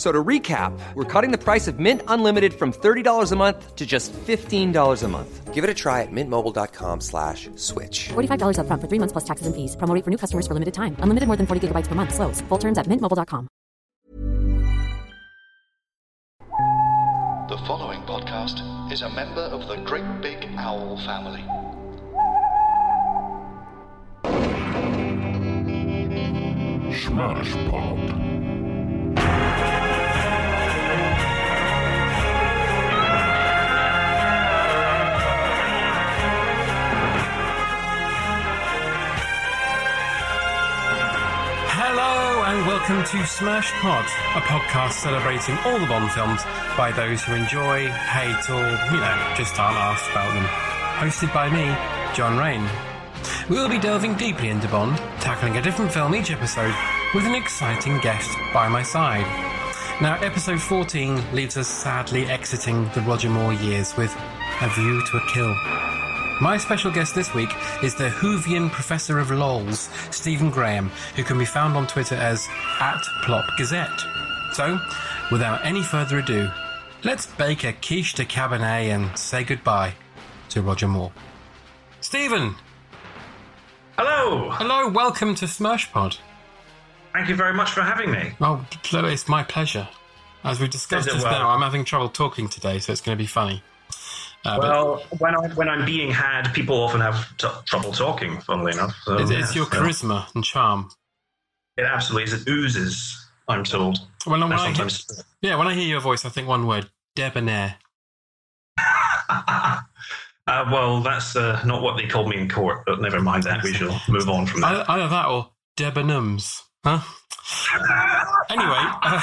F- So to recap, we're cutting the price of Mint Unlimited from $30 a month to just $15 a month. Give it a try at mintmobile.com slash switch. $45 upfront for three months plus taxes and fees. Promo rate for new customers for limited time. Unlimited more than 40 gigabytes per month. Slows. Full terms at mintmobile.com. The following podcast is a member of the Great Big Owl family. Smersh Pod. And welcome to Smersh Pod, a podcast celebrating all the Bond films by those who enjoy, hate, or, you know, just aren't asked about them. Hosted by me, John Rain. We'll be delving deeply into Bond, tackling a different film each episode with an exciting guest by my side. Now, episode 14 leaves us sadly exiting the Roger Moore years with A View to a Kill. My special guest this week is the Hoovian Professor of Lols, Stephen Graham, who can be found on Twitter as at Plop Gazette. So, without any further ado, let's bake a quiche de cabernet and say goodbye to Roger Moore. Stephen! Hello. Hello, welcome to Smersh Pod. Thank you very much for having me. Oh, pl- it's my pleasure. As we discussed just well? now, I'm having trouble talking today, so it's going to be funny. Uh, Well, when I when I'm being had, people often have t- trouble talking. Funnily enough, so, it's, yeah, it's your so charisma and charm. It absolutely is. It oozes. I'm told. When, when I hear, yeah, when I hear your voice, I think one word: debonair. uh, well, that's uh, not what they called me in court, but never mind that. We shall move on from that. Either, that or debonums. Huh? Anyway, uh,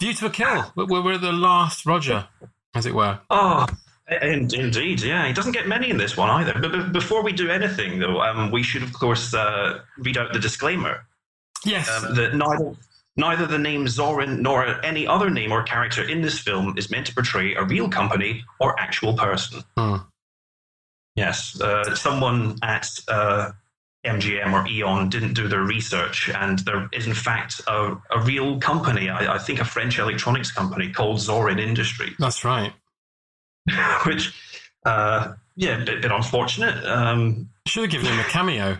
View to a Kill. We're, we're the last Roger, as it were. Oh, indeed, yeah. He doesn't get many in this one either. But, before we do anything, though, um, we should, of course, uh, read out the disclaimer. Yes. Um, that neither, neither the name Zorin nor any other name or character in this film is meant to portray a real company or actual person. Hmm. Yes, uh, someone at uh, MGM or Eon didn't do their research, and there is in fact a, a real company, I, I think a French electronics company called Zorin Industry, That's right. which, uh, yeah, a bit, bit unfortunate. Um, Should have given him a cameo.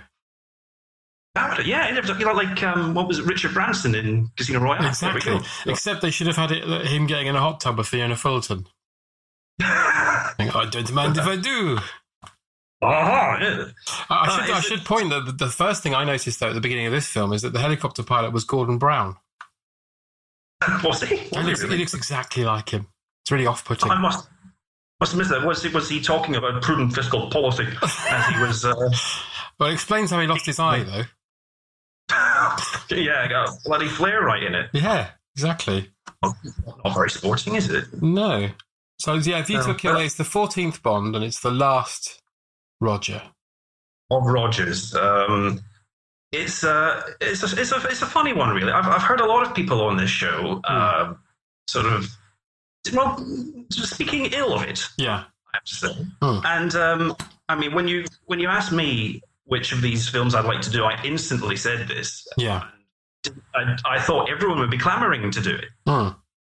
yeah, you know, like um, what was it, Richard Branson in Casino Royale? Exactly. Except they should have had it him getting in a hot tub with Fiona Fullerton. I don't mind if I do. Aha, yeah. I, I Uh, should, I is it- should point that the, first thing I noticed though at the beginning of this film is that the helicopter pilot was Gordon Brown. Was he? He looks, he he looks exactly like him. It's really off-putting. I must must have missed that. Was he, was he talking about prudent fiscal policy as he was? Uh, Well, it explains how he lost his eye though. yeah, got a bloody flare right in it. Yeah, exactly. Not very sporting, is it? No. So yeah, View to No. a Kill is the fourteenth Bond, and it's the last Roger. Of Rogers. Um, it's uh, it's a, it's a it's a funny one, really. I've I've heard a lot of people on this show, uh, sort of, well, speaking ill of it. Yeah. I have to say. Hmm. And um, I mean, when you when you asked me which of these films I'd like to do, I instantly said this. Yeah. I, I thought everyone would be clamoring to do it. Hmm.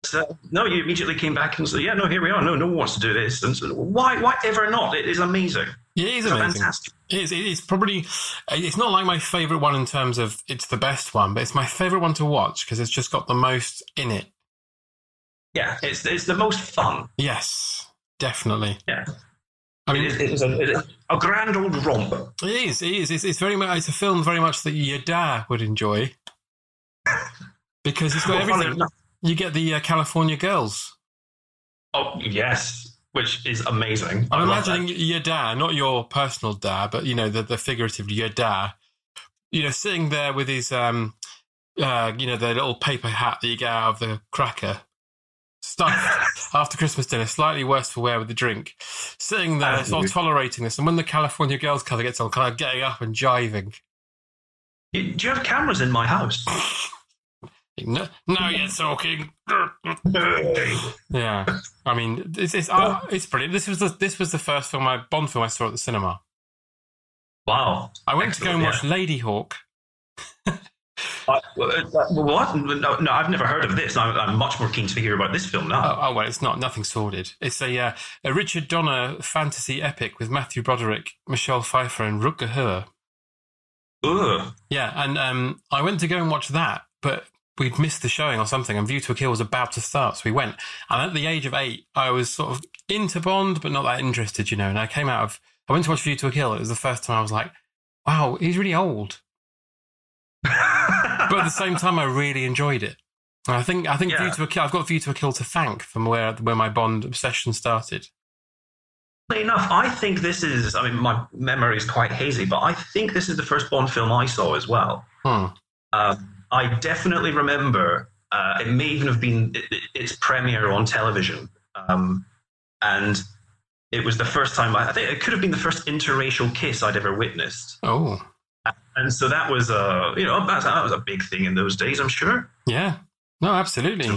So no, you immediately came back and said, "Yeah, no, here we are. No, no one wants to do this." And so, why, why ever not? It is amazing. Yeah, it is It's amazing. fantastic. It is, it is probably. It's not like my favorite one in terms of it's the best one, but it's my favorite one to watch because it's just got the most in it. Yeah, it's it's the most fun. Yes, definitely. Yeah, I mean, it is a, it is a grand old romp. it is. It is. It's, it's very much. It's a film very much that your dad would enjoy. because it's got Well, everything. You get the uh, California girls. Oh yes, which is amazing. I'm imagining that. your dad, not your personal dad, but you know the the figuratively your dad, you know, sitting there with his um, uh, you know, the little paper hat that you get out of the cracker, stuffed after Christmas dinner, slightly worse for wear with the drink, sitting there, sort of tolerating this, and when the California Girls cover gets on, kind of getting up and jiving. You- Do you have cameras in my house? No, now you're talking. Yeah, I mean, it's it's, uh, it's brilliant. This was the this was the first film I Bond film I saw at the cinema. wow. I went to go and Excellent, watch Ladyhawke. Uh, uh, what? No, no, I've never heard of this. I'm, I'm much more keen to hear about this film now. Oh, oh well, it's not nothing sordid. It's a uh, a Richard Donner fantasy epic with Matthew Broderick, Michelle Pfeiffer, and Rutger Hauer. Ugh. Yeah, and um, I went to go and watch that, but we'd missed the showing or something, and View to a Kill was about to start, so we went. And at the age of eight, I was sort of into Bond, but not that interested, you know. And I came out of, I went to watch View to a Kill. It was the first time I was like, wow, he's really old. But at the same time, I really enjoyed it. And I think, I think Yeah. View to a Kill, I've got View to a Kill to thank from where where my Bond obsession started. Enough, I think this is. I mean, my memory is quite hazy, but I think this is the first Bond film I saw as well. Hmm. Um, I definitely remember. Uh, it may even have been it, it- its premiere on television, um, and it was the first time. I, I think it could have been the first interracial kiss I'd ever witnessed, Oh, and so that was a you know that, that was a big thing in those days. I'm sure. yeah. No, absolutely.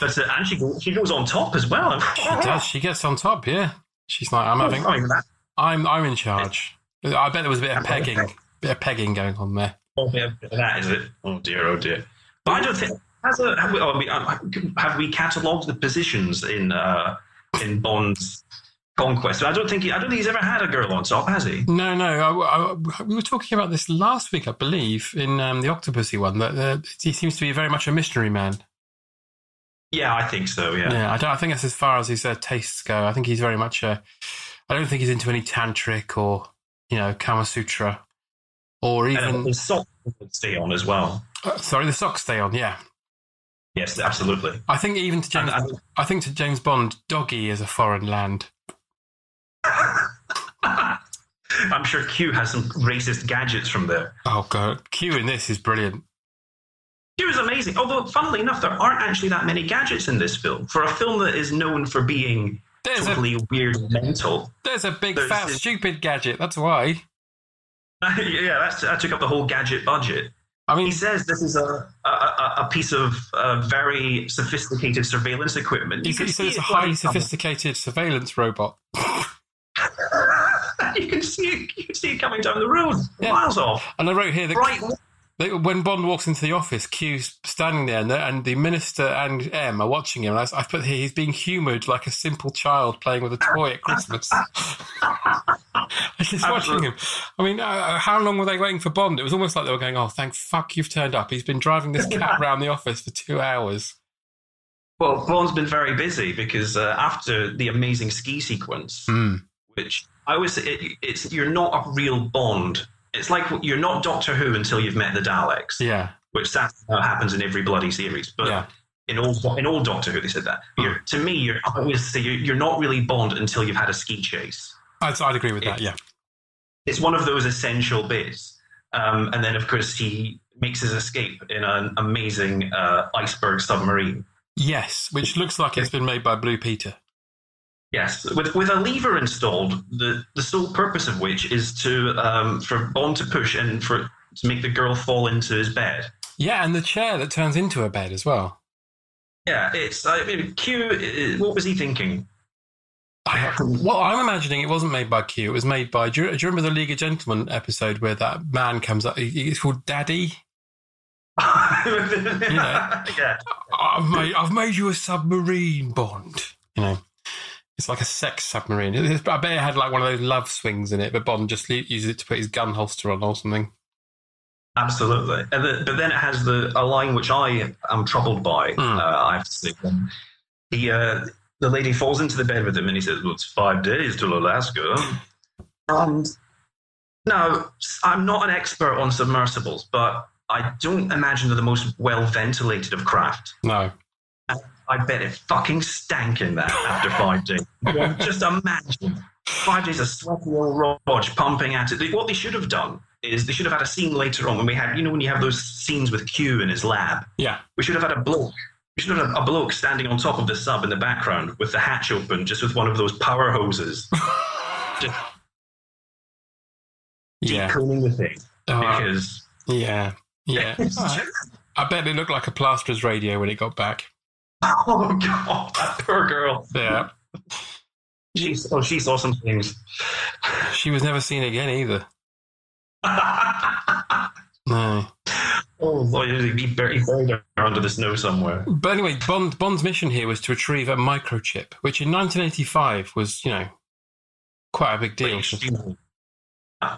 But uh, and she she goes on top as well. She does. She gets on top. Yeah. She's like, I'm having, Fine. I'm I'm in charge. I bet there was a bit of pegging, bit of pegging going on there. Oh, yeah, that is it. Oh dear, oh dear. But I don't think has a, have we, oh, uh, have we catalogued the positions in uh, in Bond's conquest. I don't think he, I don't think he's ever had a girl on top, has he? No, no. I, I- we were talking about this last week, I believe, in um, the Octopussy one. That uh, he seems to be very much a missionary man. Yeah, I think so. Yeah. Yeah, I don't. I think that's as far as his uh, tastes go. I think he's very much a. I don't think he's into any tantric or you know Kama Sutra, or And even. his socks stay on as well. uh, sorry, the socks stay on. Yeah, Yes, absolutely. I think even to James. And- and- I think to James Bond, doggy is a foreign land. I'm sure Q has some racist gadgets from there. Oh god, Q in this is brilliant. Q is amazing. Although, funnily enough, there aren't actually that many gadgets in this film. For a film that is known for being There's a totally weird and mental. there's a big There's fat this- stupid gadget. That's why. yeah, that's, that took up the whole gadget budget. I mean, He says this is a, a, a a piece of uh, very sophisticated surveillance equipment. he, You he see it's a highly sophisticated surveillance robot. you can see it. You can see it coming down the road, Yeah. miles off. And I wrote here that that when Bond walks into the office, Q's standing there, and the, and the minister and M are watching him. And I, I've put here he's being humoured like a simple child playing with a toy at Christmas. I just watching him. I mean, uh, how long were they waiting for Bond? It was almost like they were going, "Oh, thank fuck you've turned up. He's been driving this cat around the office for two hours." Well, Bond's been very busy because uh, after the amazing ski sequence, Hmm. which I always say, it, it's you're not a real Bond. It's like you're not Doctor Who until you've met the Daleks, Yeah, which that happens in every bloody series. But yeah, in all in all Doctor Who, they said that. You're, to me, you're I always say you're, you're not really Bond until you've had a ski chase. I'd, I'd agree with that. Yeah, It's one of those essential bits. Um, and then, of course, he makes his escape in an amazing uh, iceberg submarine. yes, which looks like it's been made by Blue Peter. Yes, with with a lever installed, the the sole purpose of which is to um, for Bond to push and for to make the girl fall into his bed. Yeah, and the chair that turns into a bed as well. Yeah, it's I mean, Q. uh, What was he thinking? I, well, I'm imagining it wasn't made by Q. It was made by. Do you, do you remember the League of Gentlemen episode where that man comes up? he- He's called Daddy. yeah, I've made, I've made you a submarine, Bond. You know, it's like a sex submarine. I bet it had like one of those love swings in it, but Bond just le- uses it to put his gun holster on or something. absolutely. And the, but then it has the a line which I am troubled by. Hmm. Uh, I have to say, he uh, the lady falls into the bed with him, and he says, "Well, it's five days till Alaska." And now, I'm not an expert on submersibles, but I don't imagine they're the most well ventilated of craft. No. I bet it fucking stank in that after five days. Just imagine five days of sweaty old Rog pumping at it. What they should have done is they should have had a scene later on when we had, you know, when you have those scenes with Q in his lab. Yeah. We should have had a bloke. We should have had a bloke standing on top of the sub in the background with the hatch open, just with one of those power hoses, just Yeah. cooling the thing. Oh, Because yeah. Yeah. I, bet it looked like a plasterer's radio when it got back. Oh god, that poor girl. Yeah. She oh she saw some things. She was never seen again either. No. Oh, Lord, he buried, he buried her under the snow somewhere. But anyway, Bond Bond's mission here was to retrieve a microchip, which in 1985 was, you know, quite a big deal. Yeah,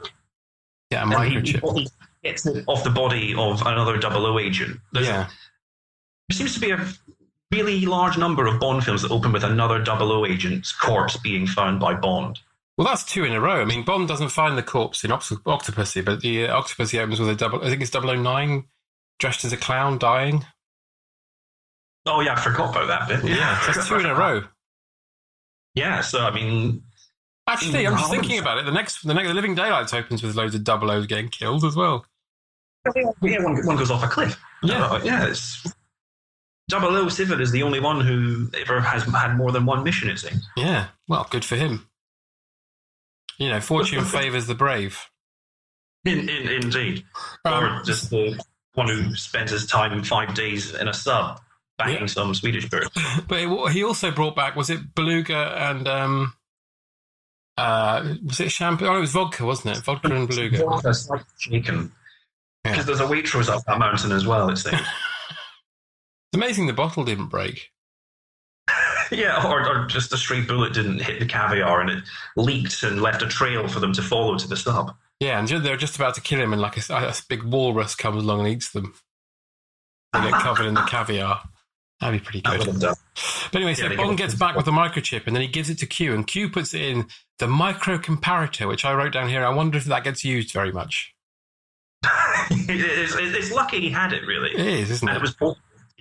a And he- microchip. He gets it off the body of another 00 agent. There's- Yeah. There seems to be a really large number of Bond films that open with another 00 agent's corpse being found by Bond. Well, that's two in a row. I mean, Bond doesn't find the corpse in Oct- Octopussy, but the uh, Octopussy opens with a double. I think it's 009, dressed as a clown, dying. Oh, yeah, I forgot about that bit. Yeah, that's two in a row. Yeah, so, I mean, Actually, I'm just thinking about it. The next, the next, the Living Daylights opens with loads of double O's getting killed as well. yeah, one, one goes off a cliff. Yeah. Uh, yeah, it's. 007 is the only one who ever has had more than one mission, it seems. Yeah. Well, good for him. You know, fortune favours the brave. In, in, indeed. Um, or just the one who spends his time five days in a sub banging Yeah. some Swedish bird. But it, he also brought back was it beluga and um, uh, was it champagne? Oh, it was vodka, wasn't it? Vodka and beluga. Like shaken. Yeah. Because there's a Waitrose up that mountain as well, it seems. It's amazing the bottle didn't break. yeah, or, or just a stray bullet didn't hit the caviar and it leaked and left a trail for them to follow to the sub. Yeah, and they're just about to kill him, and like a, a big walrus comes along and eats them. They get covered in the caviar. That'd be pretty good. But anyway, so they Bond gets back with the microchip, and then he gives it to Q, and Q puts it in the micro comparator, which I wrote down here. I wonder if that gets used very much. it's, it's lucky he had it, really. It is, isn't And it? it was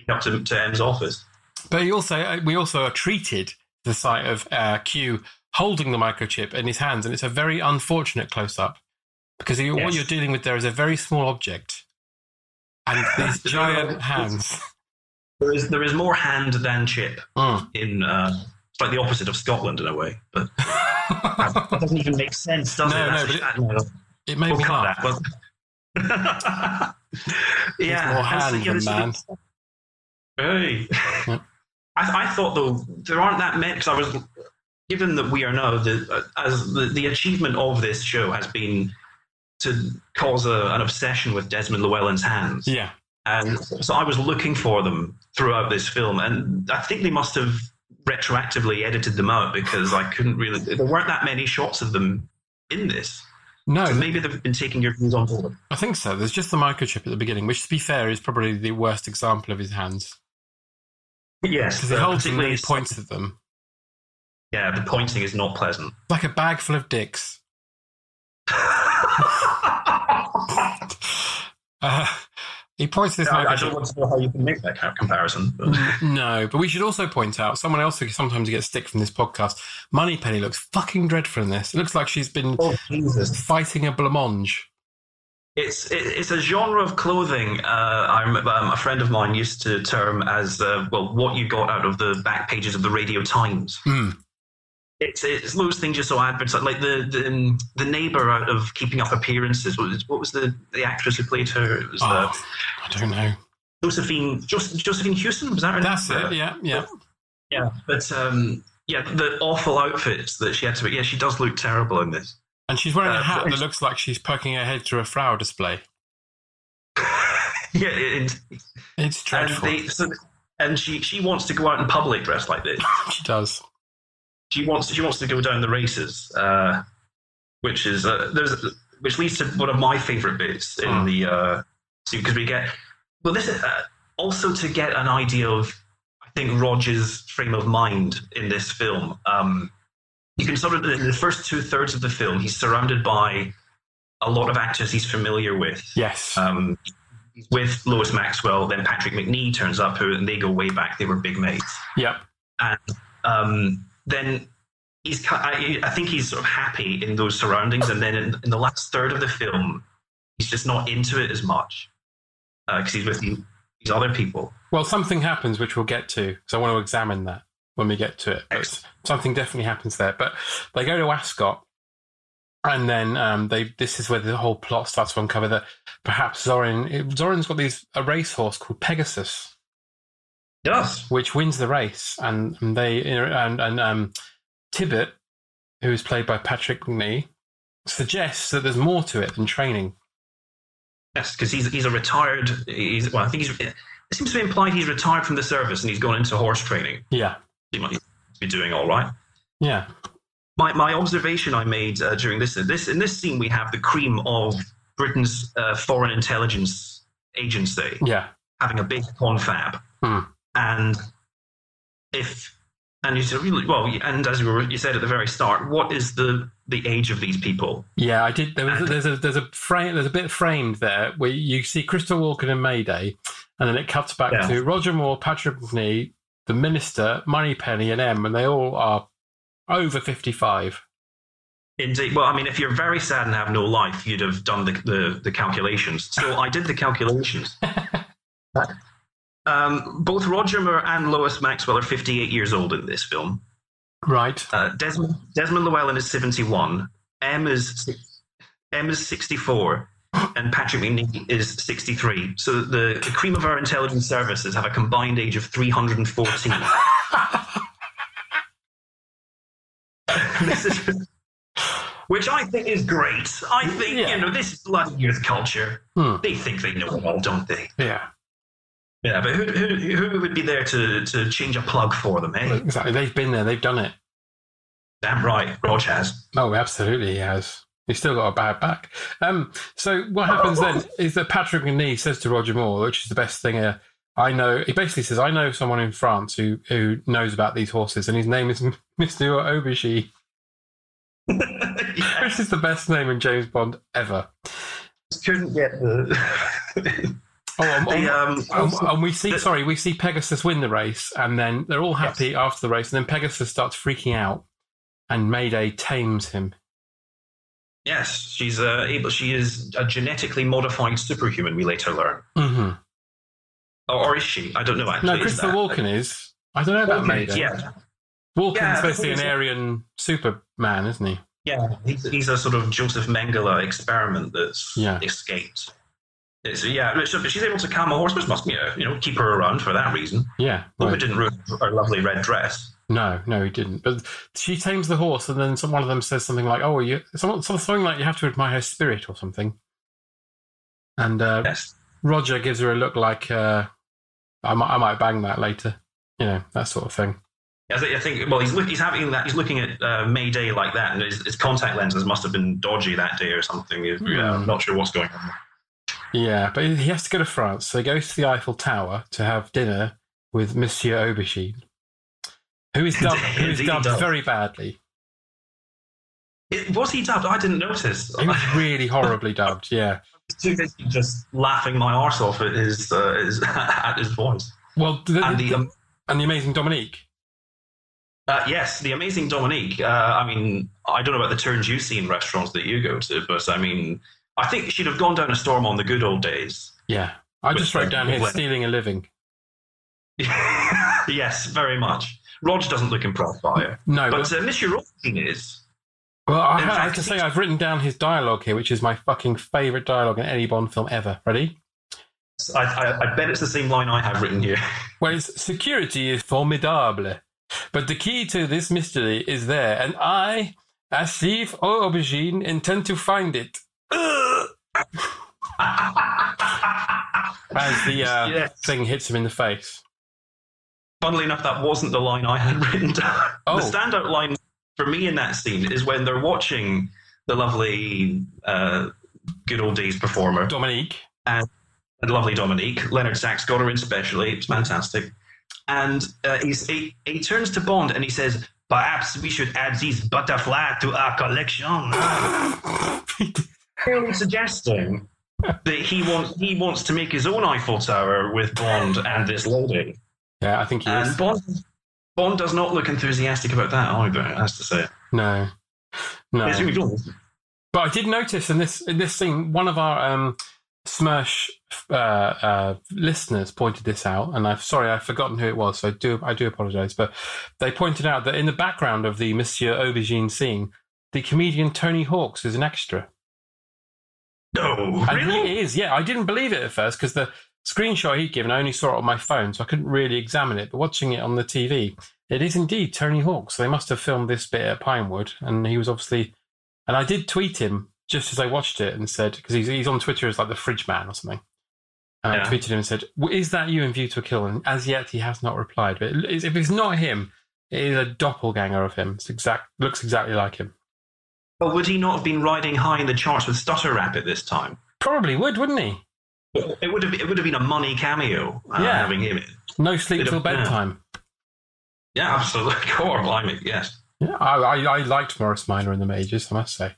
up to, to M's office. But he also, uh, we also are treated to the sight of uh, Q holding the microchip in his hands, and it's a very unfortunate close up because you, what you're dealing with there is a very small object and these giant hands. There is there is more hand than chip Mm. in uh, it's like the opposite of Scotland in a way, but that doesn't even make sense, does No, it? no, but it- no. It made We'll me cut laugh. that. But yeah, more and so, hand yeah, than man. Hey. I, I thought though there aren't that many because I was given that we are now the uh, as the, the achievement of this show has been to cause a, an obsession with Desmond Llewellyn's hands. Yeah. And so I was looking for them throughout this film, and I think they must have retroactively edited them out because I couldn't really. There weren't that many shots of them in this. No, So maybe they've been taking your views on board. I think so. There's just the microchip at the beginning, which, to be fair, is probably the worst example of his hands Yes, because uh, holds them and particularly he points at them Yeah, the pointing is not pleasant. like a bag full of dicks. Uh, he points this I, I don't want to know how you can make that comparison. But No, but we should also point out someone else who sometimes gets stick from this podcast. Moneypenny looks fucking dreadful in this. It looks like she's been oh Jesus! fighting a blancmange. It's it's a genre of clothing. Uh, I'm, um, a friend of mine used to term as uh, well what you got out of the back pages of the Radio Times. Hmm. It's it's those things you saw adverts like the the, um, the neighbor out of Keeping Up Appearances. What was, what was the the actress who played her? It was uh, Oh, I don't know. Josephine Jos- Josephine Tewson. Was that her That's name? it. Yeah, yeah. Yeah, but um, yeah, the awful outfits that she had to. Yeah, she does look terrible in this. And she's wearing a Uh, hat that looks like she's poking her head through a flower display. yeah, it, It's and dreadful. they, so, and she she wants to go out in public dressed like this. she does. She wants she wants to go down the races, uh, which is uh, there's which leads to one of my favorite bits in Hmm. the uh, because we get well this is uh, also to get an idea of I think Roger's frame of mind in this film. Um, you can sort of in the first two thirds of the film, he's surrounded by a lot of actors he's familiar with. Yes. Um, with Lois Maxwell. Then Patrick Macnee turns up, who and they go way back. They were big mates. Yep. And um, then he's, I, I think he's sort of happy in those surroundings. And then in, in the last third of the film, he's just not into it as much because he's with these these other people. Well, something happens which we'll get to, so I want to examine that when we get to it. But something definitely happens there. But they go to Ascot, and then um, they. This is where the whole plot starts to uncover that perhaps Zorin. Zorin's got these a racehorse called Pegasus, Yes. which wins the race, and, and they and and um, Tibbet, who is played by Patrick Macnee, suggests that there's more to it than training. Yes, because he's he's a retired. He's well, I think he's. It seems to be implied he's retired from the service and he's gone into horse training. Yeah, He might be doing all right. yeah, My my observation I made uh, during this this in this scene we have the cream of Britain's uh, foreign intelligence agency yeah. having a big confab, Hmm. and if and you said really well, and as you, were, you said at the very start, what is the the age of these people? Yeah, I did. There was there's a there's a frame there's a bit framed there where you see Crystal Walken and Mayday, and then it cuts back Yeah. to Roger Moore, Patrick Macnee, the Minister, Moneypenny, and M, and they all are over fifty five. Indeed. Well, I mean, if you're very sad and have no life, you'd have done the the, the calculations. So I did the calculations. um, both Roger Moore and Lois Maxwell are 58 years old in this film. Right. Uh, Desmond Desmond Llewellyn is 71. M is M is 64. And Patrick Macnee is 63. So the, the cream of our intelligence services have a combined age of 314. This is- which I think is great. I think, Yeah. you know, this bloody youth culture, Hmm. they think they know it all, don't they? Yeah. Yeah, but who, who, who would be there to, to change a plug for them, eh? Exactly. They've been there. They've done it. Damn right, Rog has. Oh, absolutely, he has. He's still got a bad back. Um, so what happens then is that Patrick Macnee says to Roger Moore, which is the best thing. Uh, I know. He basically says, "I know someone in France who who knows about these horses, and his name is Mister Aubergy." yeah, Which is the best name in James Bond ever. couldn't get the. Oh, and, the um, and- and we see, sorry, we see Pegasus win the race, and then they're all happy after the race, and then Pegasus starts freaking out, and Mayday tames him. Yes, she's uh, able. She is a genetically modified superhuman. We later learn, hmm or, or is she? I don't know. Actually, No, Is Christopher that- Walken is. I don't know about Mayday. Yeah, Walken's Yeah, basically an Aryan Superman, isn't he? yeah. He's, he's a sort of Joseph Mengele experiment that's Yeah. escaped. It's, yeah, but she's able to calm a horse, which must be a, you know keep her around for that reason. Yeah. Right. it didn't ruin her lovely red dress. No, no, he didn't. But she tames the horse, and then some, one of them says something like, "Oh, you some- something like you have to admire her spirit or something." And uh, Yes. Roger gives her a look like, uh, "I might, I might bang that later," you know, that sort of thing. I think, I think well, he's, look, he's having that. He's looking at uh, Mayday like that, and his, his contact lenses must have been dodgy that day or something. Yeah, I'm Hmm. not sure what's going on. Yeah, but he has to go to France, so he goes to the Eiffel Tower to have dinner with Monsieur Aubergine, who is dubbed, who is he dubbed very badly. It, was he dubbed? I didn't notice. He was really horribly dubbed. Yeah. just laughing my arse off at his, uh, his at his voice. Well, the, And the, um, and the amazing Dominique. uh, yes, the amazing Dominique. Uh, I mean, I don't know about the turns you see in restaurants that you go to, but I mean, I think she'd have gone down a storm on the good old days. Yeah, I just wrote uh, down here stealing a living. yes, very much. Rog doesn't look impressed by her, No, but but, uh, Monsieur Robin is. well, I, in I have to say I've written down his dialogue here, which is my fucking favorite dialogue in any Bond film ever. Ready? I, I, I bet it's the same line I have written here. Well, it's, security is formidable, but the key to this mystery is there, and I, as thief or aubergine, intend to find it. As the uh, Yes. thing hits him in the face. Funnily enough, that wasn't the line I had written down. Oh. The standout line for me in that scene is when they're watching the lovely uh, good old days performer Dominique. and the lovely Dominique. Leonard Sachs got her in specially. It's fantastic. And uh, he's, he, he turns to Bond and he says, Perhaps we should add these butterfly to our collection. Clearly suggesting that he wants he wants to make his own Eiffel Tower with Bond and this lady. Yeah, I think he And is. Bond Bond does not look enthusiastic about that either. I have to say. No, no. Yes, we do. But I did notice in this in this scene, one of our um, uh, uh, listeners pointed this out, and I'm sorry I've forgotten who it was, so I do I do apologise. But they pointed out that in the background of the Monsieur Aubergine scene, the comedian Tony Hawks is an extra. No, And really? he is, yeah. I didn't believe it at first because the screenshot he'd given, I only saw it on my phone, so I couldn't really examine it. But watching it on the TV, it is indeed Tony Hawk. So they must have filmed this bit at Pinewood, and he was obviously. And I did tweet him just as I watched it and said, because he's, he's on Twitter as like the fridge man or something. And Yeah. I tweeted him and said, Is that you in View to a Kill? And as yet, he has not replied. But it- if it's not him, it is a doppelganger of him. It's exact, looks exactly like him. But would he not have been riding high in the charts with Stutter Rap at this time? Probably would, wouldn't he? It would have it would have been a money cameo uh, Yeah. having him. in. No sleep till of- yeah. bedtime. Yeah, absolutely. Core, blimey, yes. Yeah, I, I, I liked Morris Minor in the Majors, I must say.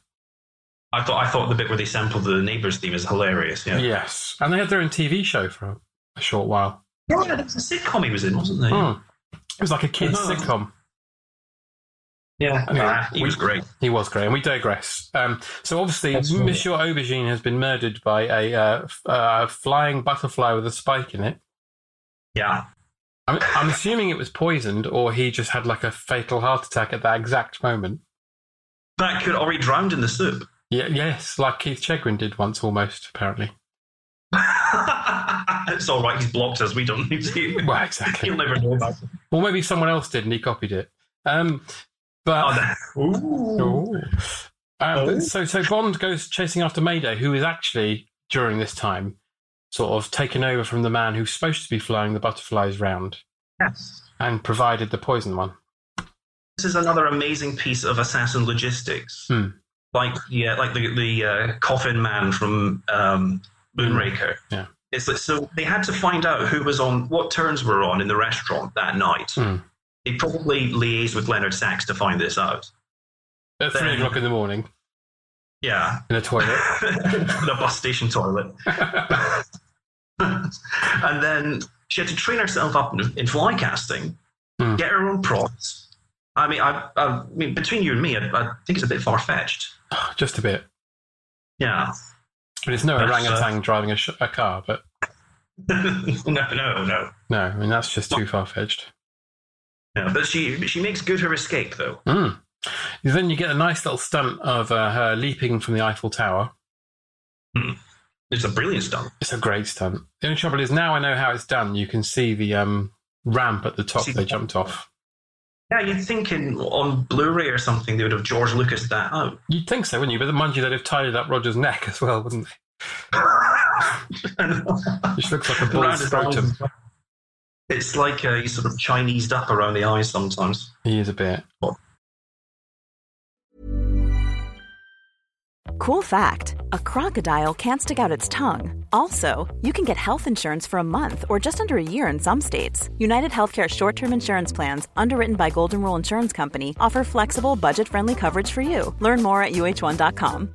I thought I thought the bit where they sampled the Neighbours theme is hilarious. Yeah, Yes, and they had their own TV show for a short while. yeah, that was a sitcom he was in, wasn't there? Hmm. It was like a kids' Oh. sitcom. Yeah, Anyway, yeah, he we- was great. He was great, and we digress. Um, so obviously, That's right. Monsieur Aubergine has been murdered by a uh, f- uh, flying butterfly with a spike in it. Yeah, I'm, I'm assuming it was poisoned, or he just had like a fatal heart attack at that exact moment. that could or he drowned in the soup. Yeah, yes, like Keith Chegwin did once, almost apparently. it's all right. He's blocked us. We don't need to. Well, exactly. You'll never know about it. Or maybe someone else did, and he copied it. Um, but Oh. Ooh. Ooh. Um, Oh. So, so Bond goes chasing after Mayday, who is actually during this time sort of taken over from the man who's supposed to be flying the butterflies round Yes. and provided the poison one. This is another amazing piece of assassin logistics. Hmm. Like yeah, like the the uh, coffin man from um, Moonraker. Yeah. It's like, so they had to find out who was on what turns were on in the restaurant that night. Hmm. They probably liaised with Leonard Sachs to find this out. At three o'clock in the morning Yeah, in a toilet. the bus station toilet. and then she had to train herself up in, in fly casting, Hmm. get her own props. I mean, I, I mean, between you and me, I, I think it's a bit far fetched. Just a bit. Yeah. But it's no uh, orangutan driving a, sh- a car, but no, no, no. no, I mean, that's just too far fetched. Yeah, but she she makes good her escape though. Mm. Then you get a nice little stunt of uh, her leaping from the Eiffel Tower. It's a brilliant stunt. It's a great stunt. The only trouble is now I know how it's done. You can see the um, ramp at the top See they jumped off. Yeah, you'd think in, on Blu-ray or something they would have George Lucas that out. You'd think so, wouldn't you? But mind you, they'd have tied up Roger's neck as well, wouldn't they? Which looks like a bull's scrotum. Eyes. It's like uh, he's sort of Chinesed up around the eyes sometimes. He is a bit. Cool fact a crocodile can't stick out its tongue. Also, you can get health insurance for a month or just under a year in some states. United Healthcare short term insurance plans, underwritten by Golden Rule Insurance Company, offer flexible, budget friendly coverage for you. Learn more at uh1.com.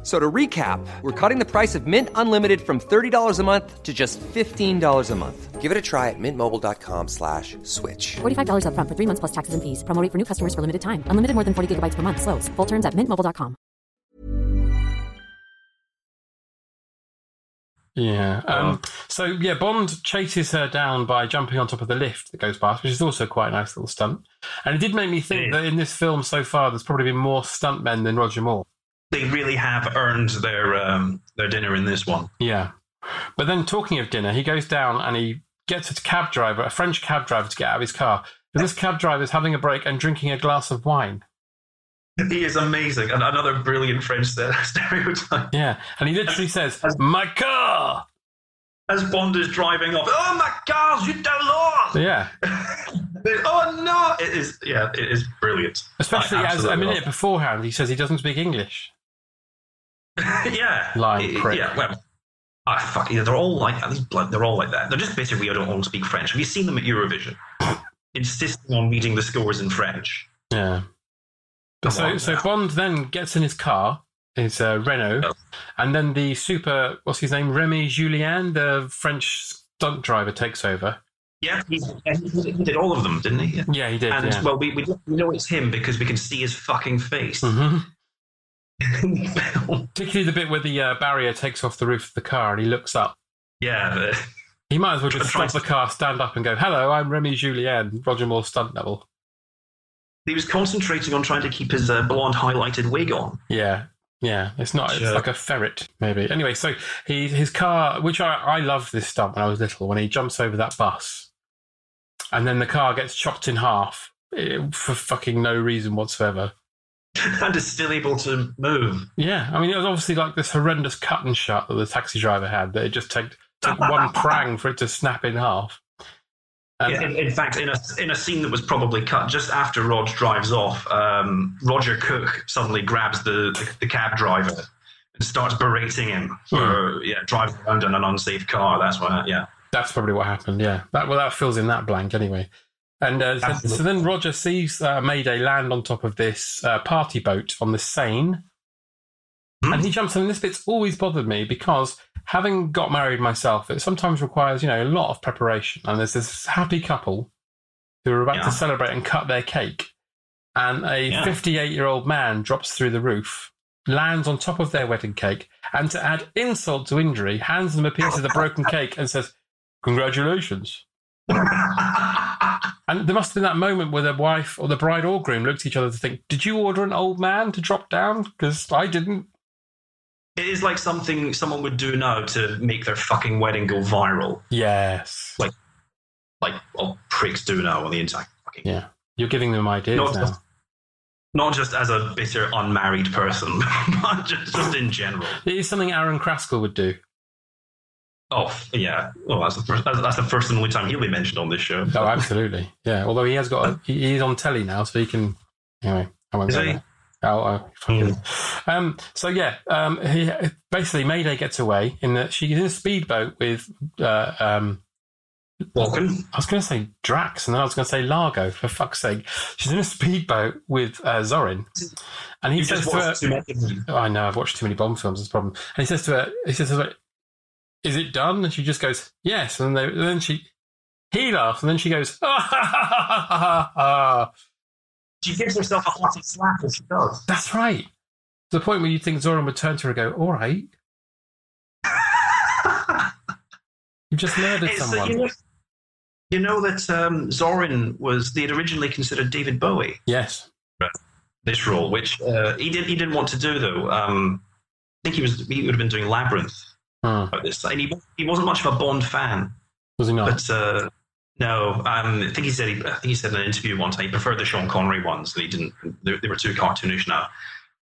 F- So to recap, we're cutting the price of Mint Unlimited from $30 a month to just $15 a month. Give it a try at mintmobile.com slash switch. $45 upfront for three months plus taxes and fees. Promo rate for new customers for limited time. Unlimited more than 40 gigabytes per month. Slows. Full terms at mintmobile.com. Yeah. Um, so, yeah, Bond chases her down by jumping on top of the lift that goes past, which is also quite a nice little stunt. And it did make me think that in this film so far, there's probably been more stuntmen than Roger Moore. They really have earned their um, their dinner in this one. Yeah. But then, talking of dinner, he goes down and he gets a cab driver, a French cab driver, to get out of his car. And this cab driver is having a break and drinking a glass of wine. He is amazing, and another brilliant French stereotype. Yeah. And he literally says, My car! As Bond is driving off, oh my car, you don't! Yeah. oh no! It is, yeah, it is brilliant. Especially as a minute beforehand, he says he doesn't speak English. Love it. yeah, Lying prick. Yeah, well, ah, fuck, yeah, they're all like these blood. They're all like that. They're just basically I don't want to speak French. Have you seen them at Eurovision? Insisting on reading the scores in French. Yeah. Come so, on so now. Bond then gets in his car, his uh, Renault, Oh. and then the super, what's his name, Remy Julienne, the French stunt driver, takes over. Yeah, he, he he did all of them, didn't he? Yeah, he did. And yeah. well, we, we know it's him because we can see his fucking face. Mhm. In the film. Particularly the bit where the uh, barrier takes off the roof of the car and he looks up. yeah, the- He might as well just stop the car, stand up, and go, "Hello, I'm Remy Julienne, Roger Moore stunt double." he was concentrating on trying to keep his uh, blonde highlighted wig on. Yeah, yeah. It's not. It's like a ferret, maybe. Anyway, so he his car, which I I loved this stunt when I was little, when he jumps over that bus, and then the car gets chopped in half eh, for fucking no reason whatsoever. and is still able to move. Yeah, I mean, it was obviously like this horrendous cut and shut that the taxi driver had. That it just took took one prang for it to snap in half. And- in, in fact, in a in a scene that was probably cut just after Rog drives off, um, Roger Cook suddenly grabs the, the, the cab driver and starts berating him for yeah driving around in an unsafe car. That's what. Yeah. That's probably what happened. Yeah. That well, that fills in that blank anyway. And uh, so, so then Roger sees uh, Mayday land on top of this uh, party boat on the Seine, Hmm. and he jumps in. And this bit's always bothered me because having got married myself, it sometimes requires you know a lot of preparation. And there's this happy couple who are about Yeah. to celebrate and cut their cake, and a Yeah. 58 year old man drops through the roof. Lands on top of their wedding cake, and to add insult to injury, hands them a piece of the broken cake and says, Congratulations. And there must have been that moment where the wife or the bride or groom looked at each other to think, Did you order an old man to drop down? Because I didn't. It is like something someone would do now to make their fucking wedding go viral, Yes. Like- like all pricks do now on the internet. Fucking Yeah. You're giving them ideas Not now. just- Not just as a bitter unmarried person, but just, just in general. It is something Aaron Kraskell would do. Oh yeah, well that's the first that's, that's the first and only time he'll be mentioned on this show. Oh, absolutely. Yeah. Although he has got, a, he, he's on telly now, so he can. Anyway, I won't Is go he? there. Oh, fucking. Um, so yeah, um, he basically Mayday gets away in that she's in a speedboat with uh, um, Walken. I was going to say Drax, and then I was going to say Largo. For fuck's sake, she's in a speedboat with uh, Zorin, and he You says to her, too many of them. "I know I've watched too many Bond films. That's the problem." And he says to her, "He says, to her, is it done?" And she just goes, "Yes." And, they, and then she, he laughs, and then she goes, "Ah, ha, ha, ha, ha, ha, ha." She gives herself a hearty slap as she does. "That's right." To the point where you think Zorin would turn to her and go, "All right, you just murdered It's, someone." you, know, you know that um, Zorin was they had originally considered David Bowie yes. this role, which uh, he did he didn't want to do though. Um, I think he was he would have been doing Labyrinth Time. He he wasn't much of a Bond fan, Was he not? but uh, no, um, I think he said he, I think he said in an interview one time he preferred the Sean Connery ones. That he didn't they, they were too cartoonish now,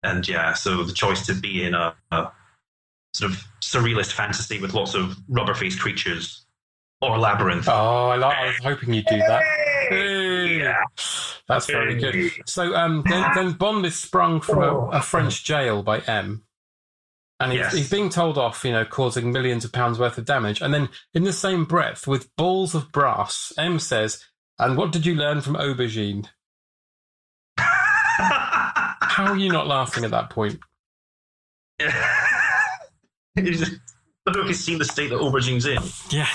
and yeah, so the choice to be in a, a sort of surrealist fantasy with lots of rubber faced creatures or a Labyrinth. Oh, I, like, I was hoping you'd do that. Hey. Yeah. That's very good. So um, then, then Bond is sprung from a, a French jail by M. And he's, Yes. he's being told off, you know, causing millions of pounds worth of damage. And then, in the same breath, with balls of brass, M says, And what did you learn from Aubergine? How are you not laughing at that point? Just- I don't know if you've seen the state that Aubergine's in. Yeah.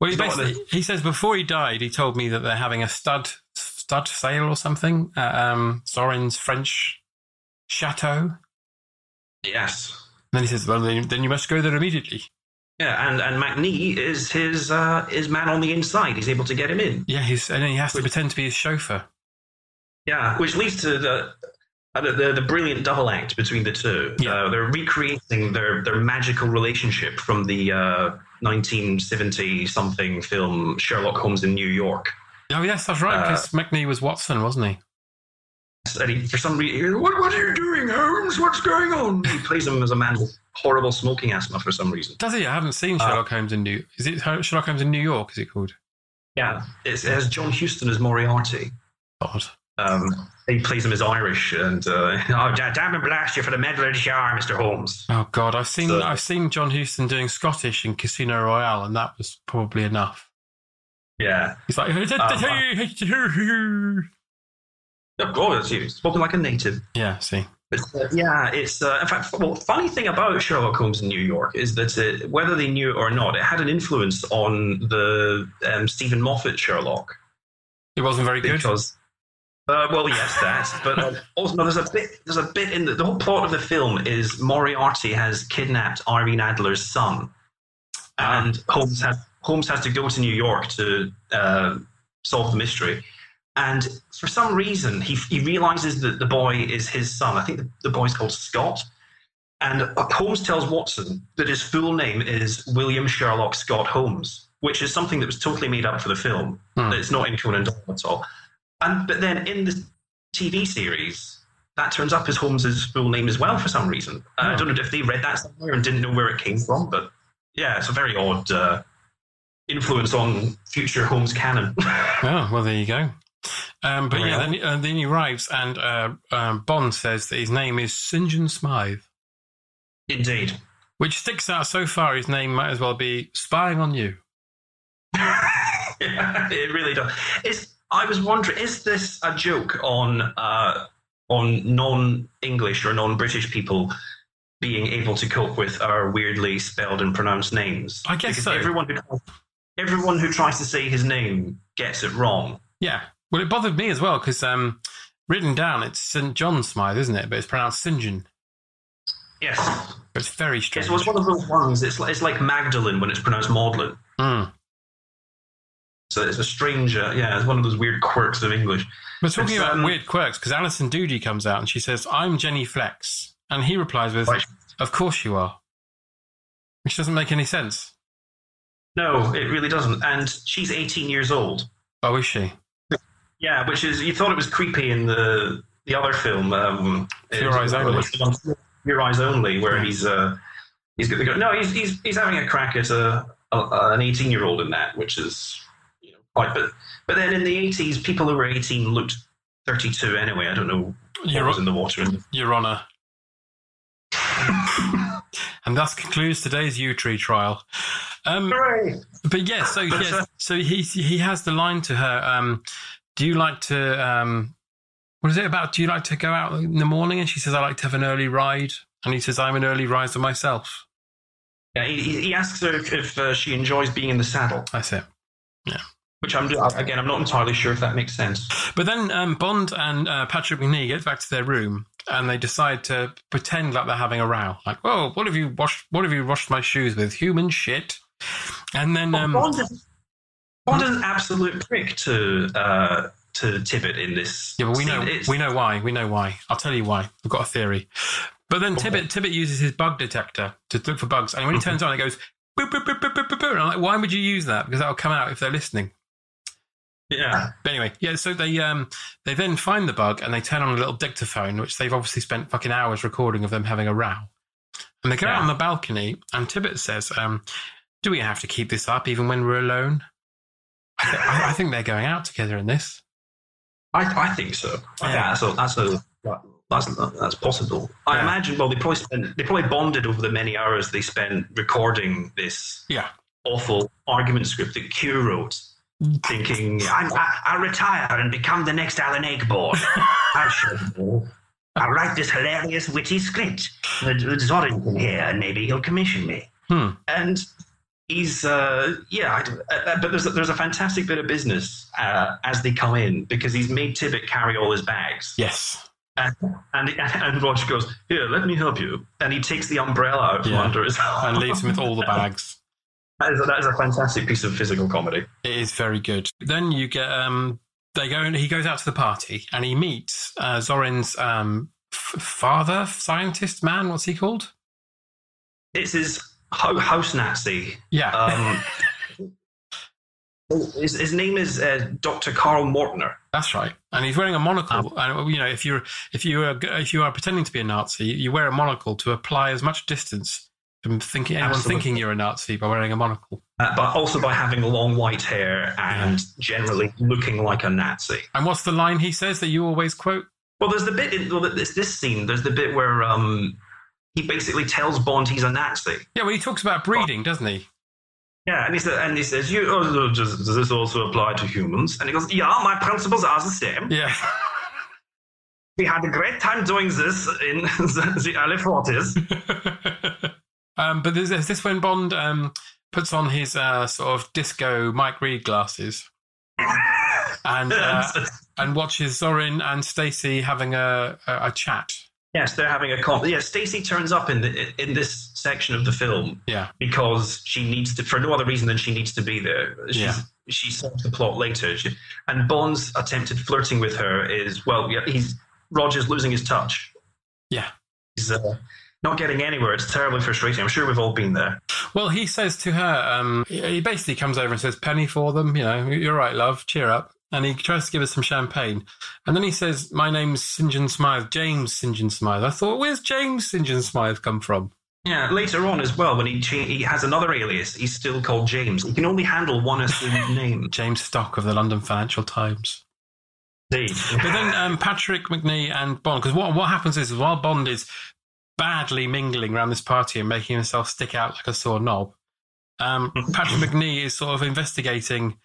Well, he not he says before he died, he told me that they're having a stud stud sale or something at um, Zorin's French chateau. Yes. then he says, "Well, then, then you must go there immediately." Yeah, and, and Macnee is his uh, his man on the inside. He's able to get him in. Yeah, he's and then he has to pretend to be his chauffeur. Yeah, which leads to the uh, the, the, the brilliant double act between the two. Yeah. Uh, they're recreating their, their magical relationship from the uh, 1970 something film Sherlock Holmes in New York. Oh yes, that's right. Uh, Because Macnee was Watson, wasn't he? And he, for some reason, what, what are you doing, Holmes? What's going on? He plays him as a man with horrible smoking asthma for some reason. Does he? I haven't Uh, seen Sherlock Holmes in New. Is it Sherlock Holmes in New York? Is it called? Yeah, it's, it has John Huston as Moriarty. God. Um, he plays him as Irish, and uh, oh, damn and blast you for the medal of the shower, Mister Holmes. Oh God, I've seen So- I've seen John Huston doing Scottish in Casino Royale, and that was probably enough. Yeah, He's like, of course, he's spoken like a native. yeah. See, But, uh, yeah, it's uh, in fact. Well, funny thing about Sherlock Holmes in New York is that it, whether they knew it or not, it had an influence on the um, Steven Moffat Sherlock. it wasn't very good. because uh, well yes that but uh, also no, there's a bit there's a bit in the, the whole plot of the film is Moriarty has kidnapped Irene Adler's son and Holmes has Holmes has to go to New York to uh, solve the mystery and for some reason he, he realizes that the boy is his son I think the, the boy's called Scott and Holmes tells Watson that his full name is William Sherlock Scott Holmes which is something that was totally made up for the film Hmm. it's not in Conan Doyle at all and but then in the TV series, that turns up as Holmes's full name as well for some reason. Uh, I Oh. don't know if they read that somewhere and didn't know where it came from, but yeah, it's a very odd uh, influence on future Holmes canon. Oh well, there you go. Um, but yeah, Yeah. then, he- uh, then he arrives, and uh, um, Bond says that his name is St. John Smythe, Indeed. which sticks out so far. His name might as well be Spying on You. yeah, it really does. Is I was wondering, is this a joke on uh, on non-English or non-British people being able to cope with our weirdly spelled and pronounced names? I guess Because so. Everyone who everyone who tries to say his name gets it wrong. Yeah. Well, it bothered me as well because um, written down it's St. John Smythe, isn't it? But it's pronounced St. John. Yes, It's very strange. it was one of those ones. It's like, it's like Magdalene when it's pronounced Maudlin. Mm. So it's a stranger. Yeah, it's one of those weird quirks of English. We're talking It's, about um, weird quirks because Alison Doody comes out and she says, I'm Jenny Flex. And he replies with, Right. Of course you are. Which doesn't make any sense. No, it really doesn't. And she's 18 years old. Oh, is she? Yeah, which is you thought it was creepy in the the other film. Um, Your Eyes Only. what's the one? For Your eyes only, where he's uh, he's going to go. No, he's, he's he's having a crack at a, a an 18 year old in that, which is you know quite. But but then in the 80s, people who were 18 looked 32 anyway. I don't know what Your, was in the water. Your Honour. and thus concludes today's Yewtree trial. Um, But yeah, so yes, uh, so he he has the line to her. Um, do you like to? Um, what is it about? Do you like to go out in the morning? And she says, I like to have an early ride. And he says, I'm an early riser myself. Yeah, he, he asks her if uh, she enjoys being in the saddle, That's it. Yeah. Which I'm again I'm not entirely sure if that makes sense. But then um, Bond and uh, Patrick Macnee get back to their room and they decide to pretend like they're having a row. Like, whoa, what have you washed? What have you washed my shoes with? Human shit. And then um, Bond, is, Bond is an absolute prick to uh, to Tibbet in this. Yeah, but we scene. know It's- we know why. We know why. I'll tell you why. I've got a theory. But then Tibbet Tibbet uses his bug detector to look for bugs, and when he turns on, it goes boop boop boop boop boop boop. And I'm like, why would you use that? Because that'll come out if they're listening. Yeah, But anyway, yeah. So they um they then find the bug and they turn on a little dictaphone, which they've obviously spent fucking hours recording of them having a row. And they go out on the balcony, and Tibbet says, um, "Do we have to keep this up even when we're alone?" I, th- I, I think they're going out together in this. I, I think so. I Yeah. think that's a, that's a that's that's possible. I imagine. Well, they probably spent they probably bonded over the many hours they spent recording this Yeah. awful argument script that Q wrote. Thinking, I'm, I, I'll retire and become the next Alan Ayckbourn. I should. I'll write this hilarious, witty script Zorin can hear, and maybe he'll commission me. Hmm. And he's, uh, yeah, I uh, uh, but there's a, there's a fantastic bit of business uh, as they come in because he's made Tibbet carry all his bags. Yes. And, and, and Roger goes, Here, let me help you. And he takes the umbrella out from Yeah. under his arm. And leaves him with all the bags. That is, a, that is a fantastic piece of physical comedy. It is very good. Then you get um they go and he goes out to the party and he meets uh, Zorin's um f- father, scientist, man. What's he called? It's his ho- house Nazi. Yeah. Um, his, his name is uh, Dr. Carl Mortner. That's right, and he's wearing a monocle. and you know, if you're if you are if you are pretending to be a Nazi, you wear a monocle to apply as much distance from thinking anyone Absolutely. thinking you're a Nazi by wearing a monocle. Uh, but also by having long white hair and generally looking like a Nazi. And what's the line he says that you always quote? Well, there's the bit in well, this this scene. There's the bit where um, he basically tells Bond he's a Nazi. Yeah, well, he talks about breeding, doesn't he? Yeah, and he says, and he says, "You oh, does, does this also apply to humans?" And he goes, "Yeah, my principles are the same. Yeah. We had a great time doing this in the, the early forties." um, but is, there's this when Bond um, puts on his uh, sort of disco Mike Read glasses and uh, and watches Zorin and Stacy having a, a, a chat. Yes, they're having a con. Yeah, Stacy turns up in the in this section of the film Yeah. because she needs to, for no other reason than she needs to be there. She's, Yeah. She solves the plot later. She, and Bond's attempted flirting with her is, well, yeah, he's Roger's losing his touch. Yeah. He's uh, not getting anywhere. It's terribly frustrating. I'm sure we've all been there. Well, he says to her, um, he basically comes over and says, Penny for them, you know, you're right, love, cheer up. And he tries to give us some champagne. And then he says, My name's St. John Smythe, James St. John Smythe. I thought, where's James St. John Smythe come from? Yeah, later on as well, when he cha- he has another alias, he's still called James. He can only handle one assumed name. James Stock of the London Financial Times. Indeed. But then um, Patrick Macnee and Bond, because what, what happens is while Bond is badly mingling around this party and making himself stick out like a sore knob, um, Patrick Macnee is sort of investigating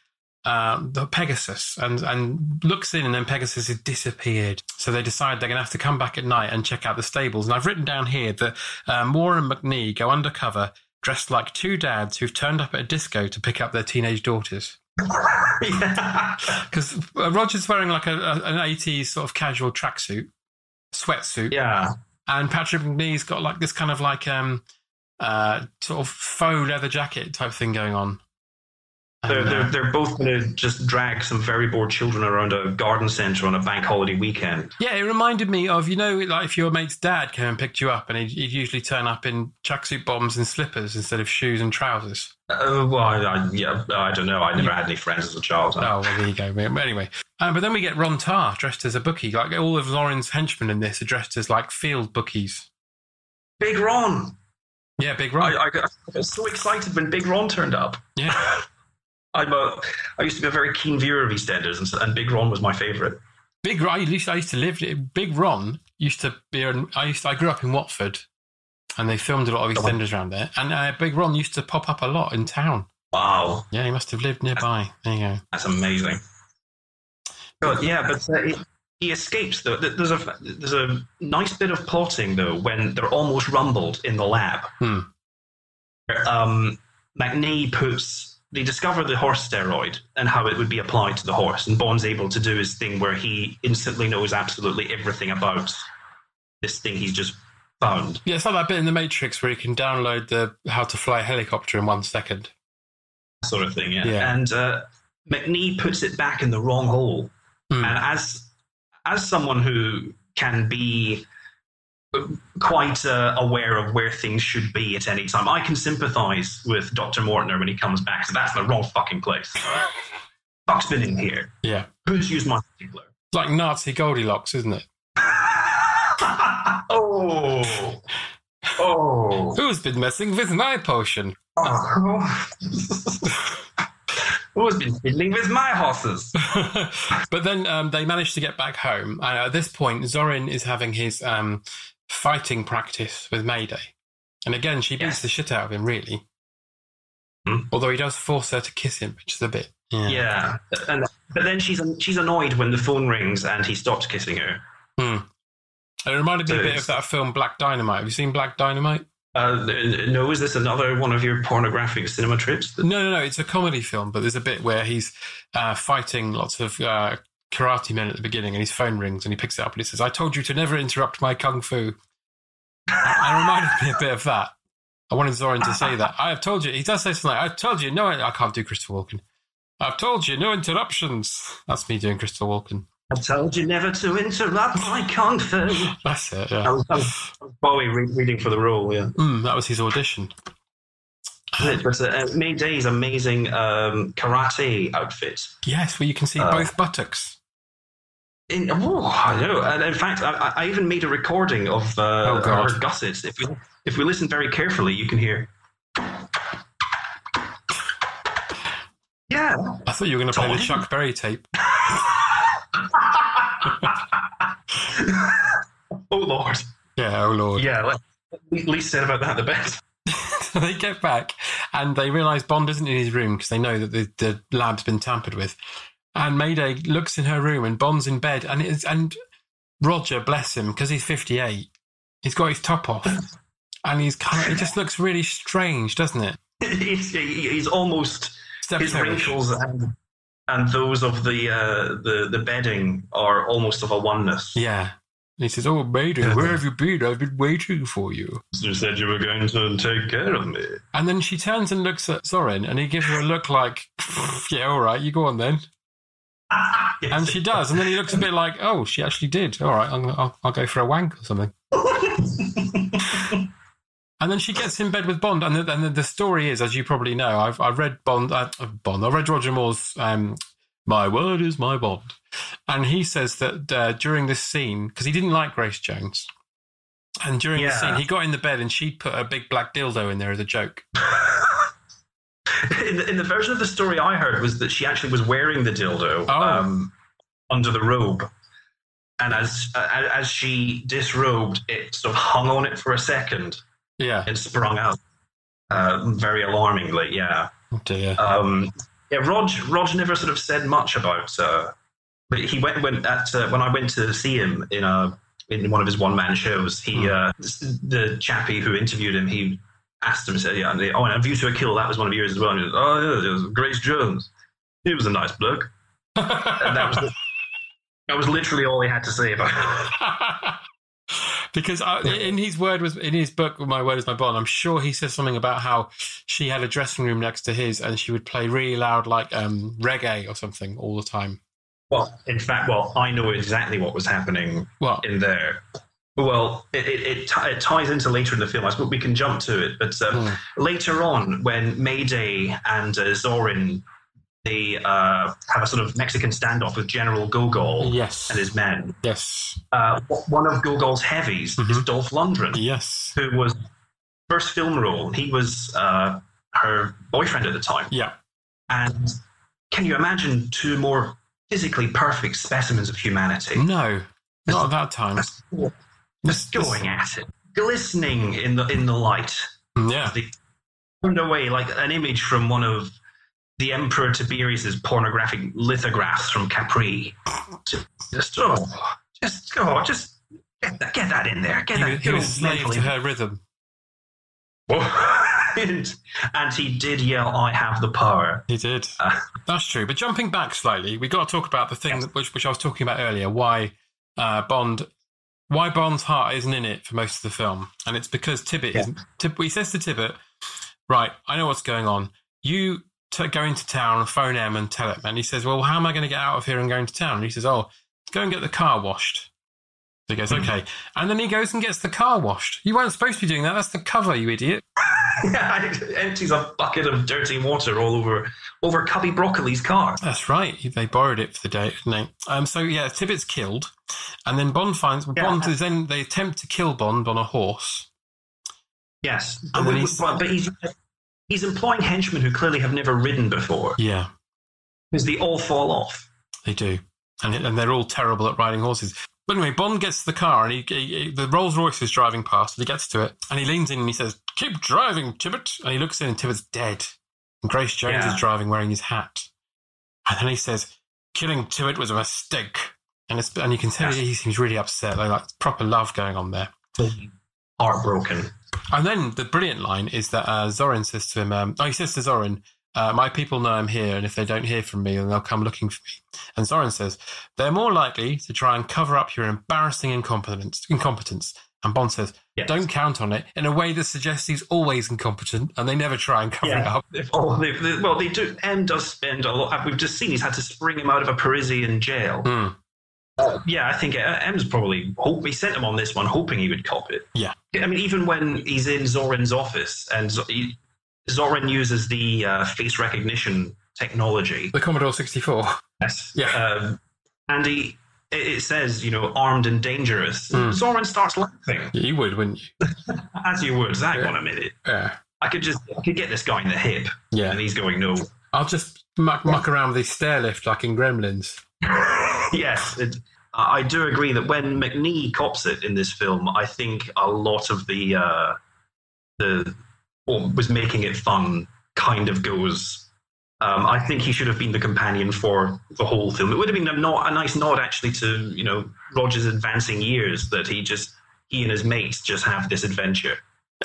uh, the Pegasus and, and looks in, and then Pegasus has disappeared. So they decide they're going to have to come back at night and check out the stables. And I've written down here that uh, Moore and Macnee go undercover dressed like two dads who've turned up at a disco to pick up their teenage daughters. yeah. Because uh, Roger's wearing like a, a, an 80s sort of casual tracksuit, sweatsuit. yeah. And Patrick Macnee's got like this kind of like um uh sort of faux leather jacket type thing going on. They're, they're, they're both going to just drag some very bored children around a garden centre on a bank holiday weekend. yeah, it reminded me of you know like if your mate's dad came and picked you up, and he'd, he'd usually turn up in tracksuit bottoms and slippers instead of shoes and trousers. Uh, well, I, I, yeah, I don't know. I never had any friends as a child. Oh, well, there you go. But anyway, um, but then we get Ron Tarr dressed as a bookie. Like all of Lauren's henchmen in this are dressed as like field bookies. Big Ron. Yeah, big Ron. I, I, got, I was so excited when Big Ron turned up. yeah. I'm a, I used to be a very keen viewer of EastEnders, and, and Big Ron was my favourite. Big Ron. At least I used to live. Big Ron used to be. I used. To, I grew up in Watford, and they filmed a lot of EastEnders around there. And uh, Big Ron used to pop up a lot in town. Wow, Yeah, he must have lived nearby. There you go. that's amazing. But yeah, but uh, he, he escapes though. There's a there's a nice bit of plotting though when they're almost rumbled in the lab. Hmm. Um, Macnee puts they discover the horse steroid and how it would be applied to the horse, and Bond's able to do his thing where he instantly knows absolutely everything about this thing he's just found. Yeah, it's like that bit in the Matrix where you can download the how to fly a helicopter in one second. sort of thing. Yeah. Yeah. And uh, Macnee puts it back in the wrong hole. Hmm. And as as someone who can be quite uh, aware of where things should be at any time, I can sympathise with Doctor Mortner when he comes back. So that's the wrong fucking place. Fuck's been in here. Yeah, Who's used my particular? it's like Nazi Goldilocks, isn't it? oh. Oh. Who's been messing with my potion? oh. Who's been fiddling with my horses? but then um, they managed to get back home. And at this point, Zorin is having his um, fighting practice with Mayday. And again, she beats Yes. the shit out of him, really. Hmm. Although he does force her to kiss him, which is a bit. Yeah. Yeah, and but then she's she's annoyed when the phone rings and he stops kissing her. Hmm. It reminded me So a bit of that film Black Dynamite. Have you seen Black Dynamite? Uh, no, is this another one of your pornographic cinema trips? No, no, no. It's a comedy film, but there's a bit where he's uh, fighting lots of uh, karate men at the beginning, and his phone rings, and he picks it up and he says, "I told you to never interrupt my kung fu." And reminded me a bit of that. I wanted Zorin to say that. I have told you. He does say something. like, I've told you. No, I can't do Christopher Walken. I've told you. No interruptions. That's me doing Christopher Walken. I've told you never to interrupt my kung fu. That's it. Yeah. was, that was Bowie re- reading for the role, yeah. Mm, that was his audition. But uh, Mayday's amazing um, karate outfit. Yes, where you can see Uh, both buttocks. In, oh, I know. And in fact, I, I even made a recording of uh, Oh, her gussets. If we, if we listen very carefully, you can hear. Yeah. I thought you were going to play the Chuck Berry tape. Oh, Lord. Yeah, oh lord. Yeah. Least said about that, the best. They get back and they realise Bond isn't in his room because they know that the, the lab's been tampered with. And Mayday looks in her room and Bond's in bed and it's, and Roger, bless him, because he's 58, he's got his top off. And he's kind of, it just looks really strange, doesn't it? he's, he's almost Step his Terror. wrinkles and and those of the uh, the the bedding are almost of a oneness. Yeah. And he says, Oh, Mayday, where have you been? I've been waiting for you. You said you were going to take care of me. And then she turns and looks at Zorin and he gives her a look like, Yeah, all right, you go on then. And she does. And then he looks a bit like, Oh, she actually did. All right, I'll, I'll, I'll go for a wank or something. And then she gets in bed with Bond, and the, and the, the story is, as you probably know, I've I've read Bond, uh, Bond, I read Roger Moore's um, "My Word Is My Bond," and he says that uh, during this scene, because he didn't like Grace Jones, and during the scene, he got in the bed and she put a big black dildo in there as a joke. in, the, in the version of the story I heard was that she actually was wearing the dildo Oh. um, under the robe, and as uh, as she disrobed, it sort of hung on it for a second Yeah, and sprung out. Uh, very alarmingly, yeah. oh dear. Um, yeah, Rog, Rog never sort of said much about. Uh, but he went when at uh, when I went to see him in a in one of his one man shows. He uh, the chappie who interviewed him, he asked him, said, "Yeah, and they, oh, and View to a Kill, that was one of yours as well." And he was, "Oh yeah, it was Grace Jones. He was a nice bloke." And that was the, that was literally all he had to say about. it. because I, in his word was in his book, "My Word Is My Bond." I'm sure he says something about how she had a dressing room next to his, and she would play really loud, like um, reggae or something, all the time. Well, in fact, well, I know exactly what was happening Well, in there. Well, it, it, it, ti- it ties into later in the film. I suppose we can jump to it. But um, later on, when Mayday and uh, Zorin they uh, have a sort of Mexican standoff with General Gogol yes, and his men. yes, Uh, one of Gogol's heavies is Mhm. Dolph Lundgren, yes, who was first film role. He was uh, her boyfriend at the time. yeah. And can you imagine two more physically perfect specimens of humanity? No, not at that time. Just This- this- going at it, glistening in the in the light. Yeah, They turned away like an image from one of the Emperor Tiberius's pornographic lithographs from Capri. Just, oh, just oh, just get that, get that in there. Get he, that. he was slave to her rhythm. and, and he did yell, "I have the power." He did. Uh, That's true. But jumping back slightly, we got to talk about the thing that, which, which I was talking about earlier. Why uh, Bond, why Bond's heart isn't in it for most of the film, and it's because Tibbet Yeah. isn't. Tib- he says to Tibbet, "Right, I know what's going on. You t- go into town and phone him and tell him." And he says, "Well, how am I going to get out of here and go into town?" And he says, "Oh, go and get the car washed." So he goes, hmm. "Okay," and then he goes and gets the car washed. You weren't supposed to be doing that. That's the cover, you idiot. yeah, empties a bucket of dirty water all over over Cubby Broccoli's car. That's right. They borrowed it for the day, didn't they? Um, so yeah, Tibbet's killed, and then Bond finds Yeah. Bond is then they attempt to kill Bond on a horse. Yes, And but, he's- but, but he's he's employing henchmen who clearly have never ridden before Yeah, because they all fall off. they do, and and they're all terrible at riding horses. But anyway, Bond gets to the car, and he, he, he- the Rolls Royce is driving past. And he gets to it, and he leans in and he says, "Keep driving, Tibbet." And he looks in, and Tibbet's dead, and Grace Jones Yeah. is driving, wearing his hat. And then he says, "Killing Tibbet was a mistake." And it's and you can tell Yes. he seems really upset. Like, like proper love going on there. Heartbroken. And then the brilliant line is that uh, Zorin says to him, um, oh, he says to Zorin, uh, my people know I'm here, and if they don't hear from me, then they'll come looking for me. And Zorin says, they're more likely to try and cover up your embarrassing incompetence. incompetence. And Bond says, Yes. don't count on it, in a way that suggests he's always incompetent, and they never try and cover it up. Oh, they, they- well, they do. M does spend a lot. We've just seen he's had to spring him out of a Parisian jail. Hmm. Uh, yeah, I think uh, M's probably hope he sent him on this one, hoping he would cop it. Yeah. I mean, even when he's in Zorin's office and he, Zorin uses the uh, face recognition technology. The Commodore 64. Yes. Yeah. Um, and he, it says, you know, armed and dangerous. Hmm. Zorin starts laughing, You would, wouldn't you? as you would. Hang Yeah. on a minute. Yeah. I could just, I could get this guy in the hip. Yeah. And he's going, no. I'll just muck, muck around with the stair lift like in Gremlins. yes, it, I I do agree that when Macnee cops it in this film, I think a lot of the uh, the what was making it fun kind of goes. Um, I think he should have been the companion for the whole film. It would have been a, not, a nice nod, actually, to you know Roger's advancing years that he just he and his mates just have this adventure.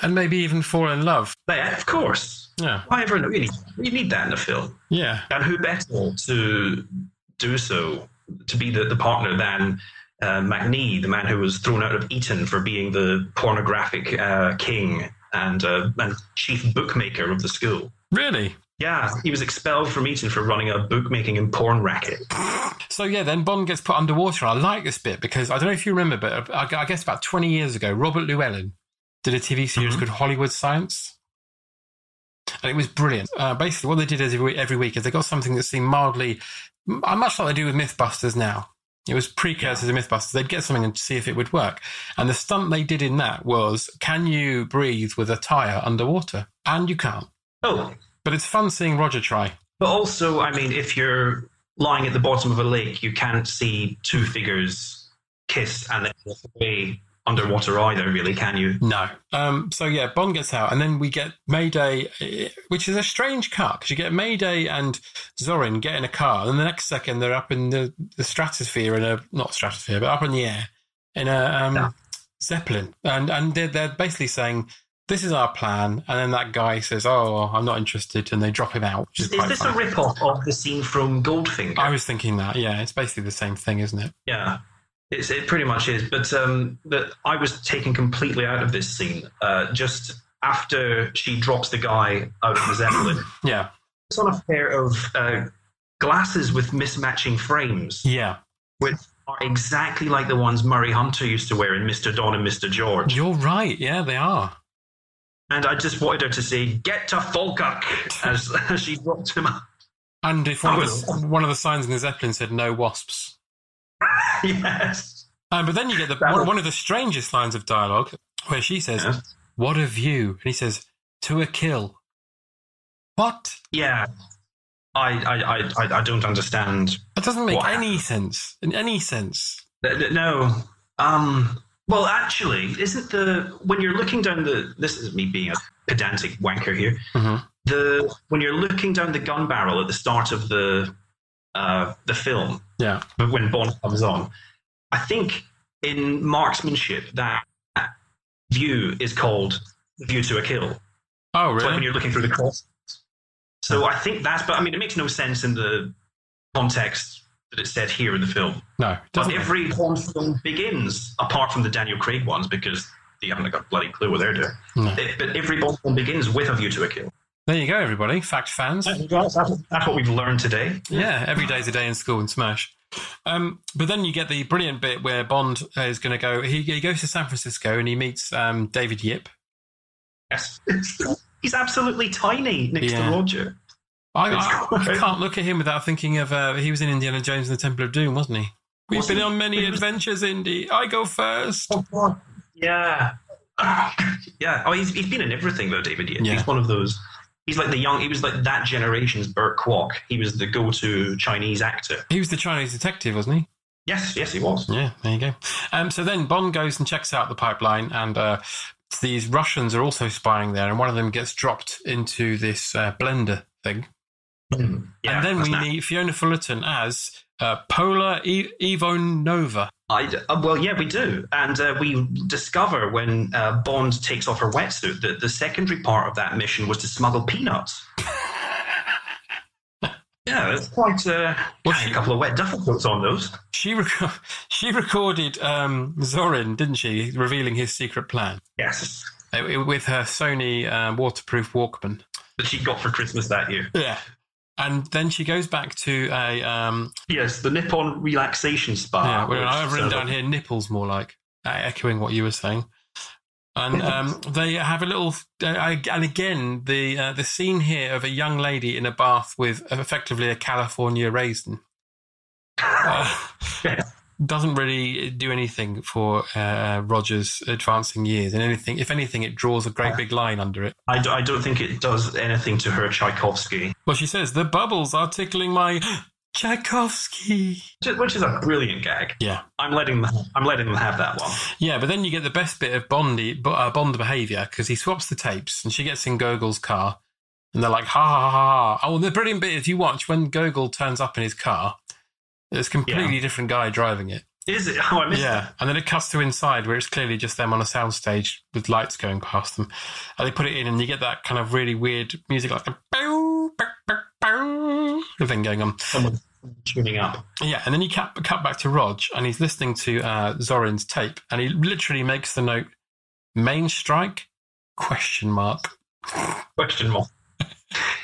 And maybe even fall in love. Yeah, of course, Yeah. why ever you need, you need that in a film. Yeah. And who better to do so, to be the, the partner than uh, Macnee, the man who was thrown out of Eton for being the pornographic uh, king and, uh, and chief bookmaker of the school? Really? Yeah, he was expelled from Eton for running a bookmaking and porn racket. So yeah, then Bond gets put underwater. I like this bit because I don't know if you remember, but I I guess about 20 years ago, Robert Llewellyn did a TV series Mhm. called Hollywood Science. And it was brilliant. Uh, basically, what they did is every, every week is they got something that seemed mildly, much like they do with Mythbusters now. It was precursor to Mythbusters. They'd get something and see if it would work. And the stunt they did in that was, can you breathe with a tire underwater? And you can't. Oh, But it's fun seeing Roger try. but also, I mean, if you're lying at the bottom of a lake, you can't see two figures kiss and then walk away underwater either, really, can you? No. Um, so yeah, Bond gets out, and then we get Mayday, eh, which is a strange cut because you get Mayday and Zorin get in a car, and the next second they're up in the, the stratosphere in a not stratosphere, but up in the air in a um, Yeah. zeppelin, and and they're, they're basically saying. This is our plan, and then that guy says, "Oh, I'm not interested," and they drop him out. Is, Is this funny. a rip-off of the scene from Goldfinger? I was thinking that, yeah, it's basically the same thing, isn't it? Yeah, it's, it pretty much is. But um, but I was taken completely out of this scene uh, just after she drops the guy out of the zeppelin. Yeah, It's on a pair of uh, glasses with mismatching frames, yeah. which are exactly like the ones Murray Hunter used to wear in Mr. Don and Mr. George. You're right. Yeah, they are. And I just wanted her to say, "Get to Falkirk," as, as she dropped him out. And if one, of the, one of the signs in the zeppelin said "No wasps," yes. Um, but then you get the one, one of the strangest lines of dialogue where she says, Yeah. "What a view!" and he says, "To a kill." What? Yeah. I, I, I, I- don't understand That doesn't make any sense. In any sense. No. Um, well, actually, isn't the when you're looking down the this is me being a pedantic wanker here. Mhm. The when you're looking down the gun barrel at the start of the uh, the film, Yeah. but when Bond comes on, I think in marksmanship that view is called view to a kill. Oh, It's like when you're looking through the cross. So I think that's, but I mean, it makes no sense in the context that it's said here in the film. No, But every Bond film begins, apart from the Daniel Craig ones, because they haven't got a bloody clue what they're doing. No. It- but every Bond film begins with a view to a kill. There you go, everybody. Fact fans. That's, that's what we've learned today. Yeah, every day's a day in school in Smersh. Um, but then you get the brilliant bit where Bond is going to go. He, he goes to San Francisco and he meets um, David Yip. Yes. He's absolutely tiny next Yeah. to Roger. I, I, I can't look at him without thinking of uh, he was in Indiana Jones and the Temple of Doom, wasn't he? We've Was been on many adventures, Indy. I go first. Yeah. yeah. Oh, he's, he's been in everything, though, David. Yip. Yeah. He's one of those. He's like the young, he was like that generation's Burt Kwok. He was the go to Chinese actor. He was the Chinese detective, wasn't he? Yes, yes, he was. Yeah, there you go. Um, so then Bond goes and checks out the pipeline, and uh, these Russians are also spying there, and one of them gets dropped into this uh, blender thing. Hmm. Yeah, and then we that. meet Fiona Fullerton as uh, Pola e- Ivanova. I, uh, well, yeah, we do. And uh, we discover when uh, Bond takes off her wetsuit that the secondary part of that mission was to smuggle peanuts. yeah, it's quite uh, Well, a couple of wet duffel coats on those. She rec- she recorded um, Zorin, didn't she, revealing his secret plan Yes. uh, with her Sony um, waterproof Walkman. That she got for Christmas that year. Yeah. And then she goes back to a um, Yes, the Nippon relaxation spa. yeah. Well, I've written down here nipples more like uh, echoing what you were saying. And um, they have a little, uh, I- and again, the uh, the scene here of a young lady in a bath with effectively a California raisin uh, doesn't really do anything for uh, Roger's advancing years. And anything, if anything, it draws a great big line under it. I, d- I don't think it does anything to her Tchaikovsky, Well, she says the bubbles are tickling my Tchaikovsky. which is- a brilliant gag. Yeah, I'm letting them, I'm letting them have that one. yeah, but then you get the best bit of Bondy uh, Bond behaviour because he swaps the tapes and she gets in Gogol's car, and they're like, ha ha ha ha. Oh, the brilliant bit is you watch when Gogol turns up in his car. It's a completely Yeah. different guy driving it. Is it? Oh, I missed Yeah, and then it cuts to inside where it's clearly just them on a soundstage with lights going past them. And they put it in, and you get that kind of really weird music, like a bow, bow, bow, bow thing going on. that. Someone tuning up. Yeah, and then you cut, cut back to Rog, and he's listening to uh, Zorin's tape, and he literally makes the note "main strike?" question mark. Question mark.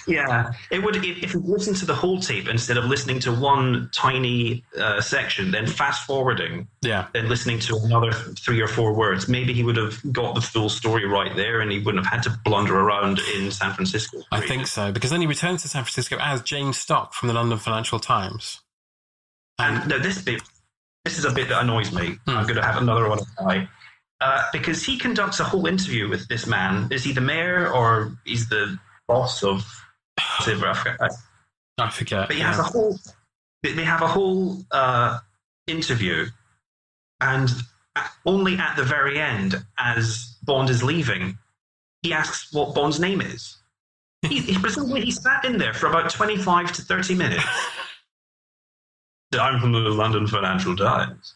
Yeah, it would if, if you listen to the whole tape instead of listening to one tiny uh, section, then fast forwarding, Yeah, then listening to another three or four words. Maybe he would have got the full story right there, and he wouldn't have had to blunder around in San Francisco. I think so because then he returns to San Francisco as James Stock from the London Financial Times. And no, this bit, this is a bit that annoys me. Hmm. I'm going to have another one try. Uh, because he conducts a whole interview with this man. Is he the mayor or he's the boss of Silver Africa? I forget. But he yeah. has a whole. They have a whole uh, interview, and only at the very end, as Bond is leaving, he asks what Bond's name is. He, he presumably he sat in there for about twenty-five to thirty minutes. I'm from the London Financial Times,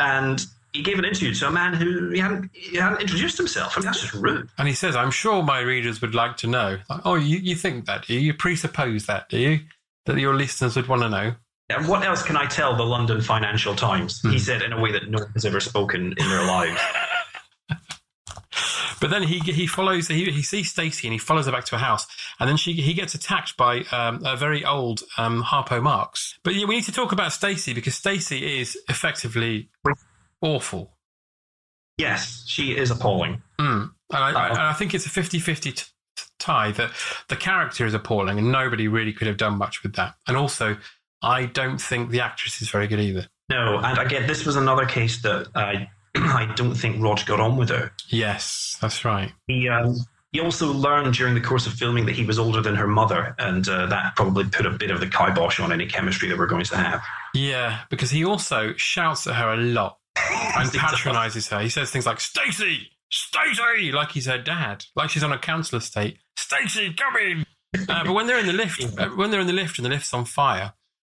and he gave an interview to a man who he hadn't, he hadn't introduced himself. I mean, that's just rude. And he says, I'm sure my readers would like to know. Like, oh, you, you think that, do you? You presuppose that, do you? That your listeners would want to know. And what else can I tell the London Financial Times? Hmm. He said in a way that no one has ever spoken in their lives. But then he he follows he, he sees Stacy and he follows her back to a house, and then she he gets attacked by um, a very old um, Harpo Marx. But yeah, we need to talk about Stacy because Stacy is effectively awful. Yes, she is appalling. Mm. And, I, I, and I think it's a 50 50 t- tie that the character is appalling and nobody really could have done much with that. And also, I don't think the actress is very good either. No, and again, this was another case that I I don't think Rod got on with her. Yes, that's right. He um, he also learned during the course of filming that he was older than her mother, and uh, that probably put a bit of the kibosh on any chemistry that we're going to have. Yeah, because he also shouts at her a lot and patronizes her. He says things like, Stacy, Stacy, like he's her dad, like she's on a council estate. Stacy, come in. Uh, but when they're in the lift, uh, when they're in the lift and the lift's on fire,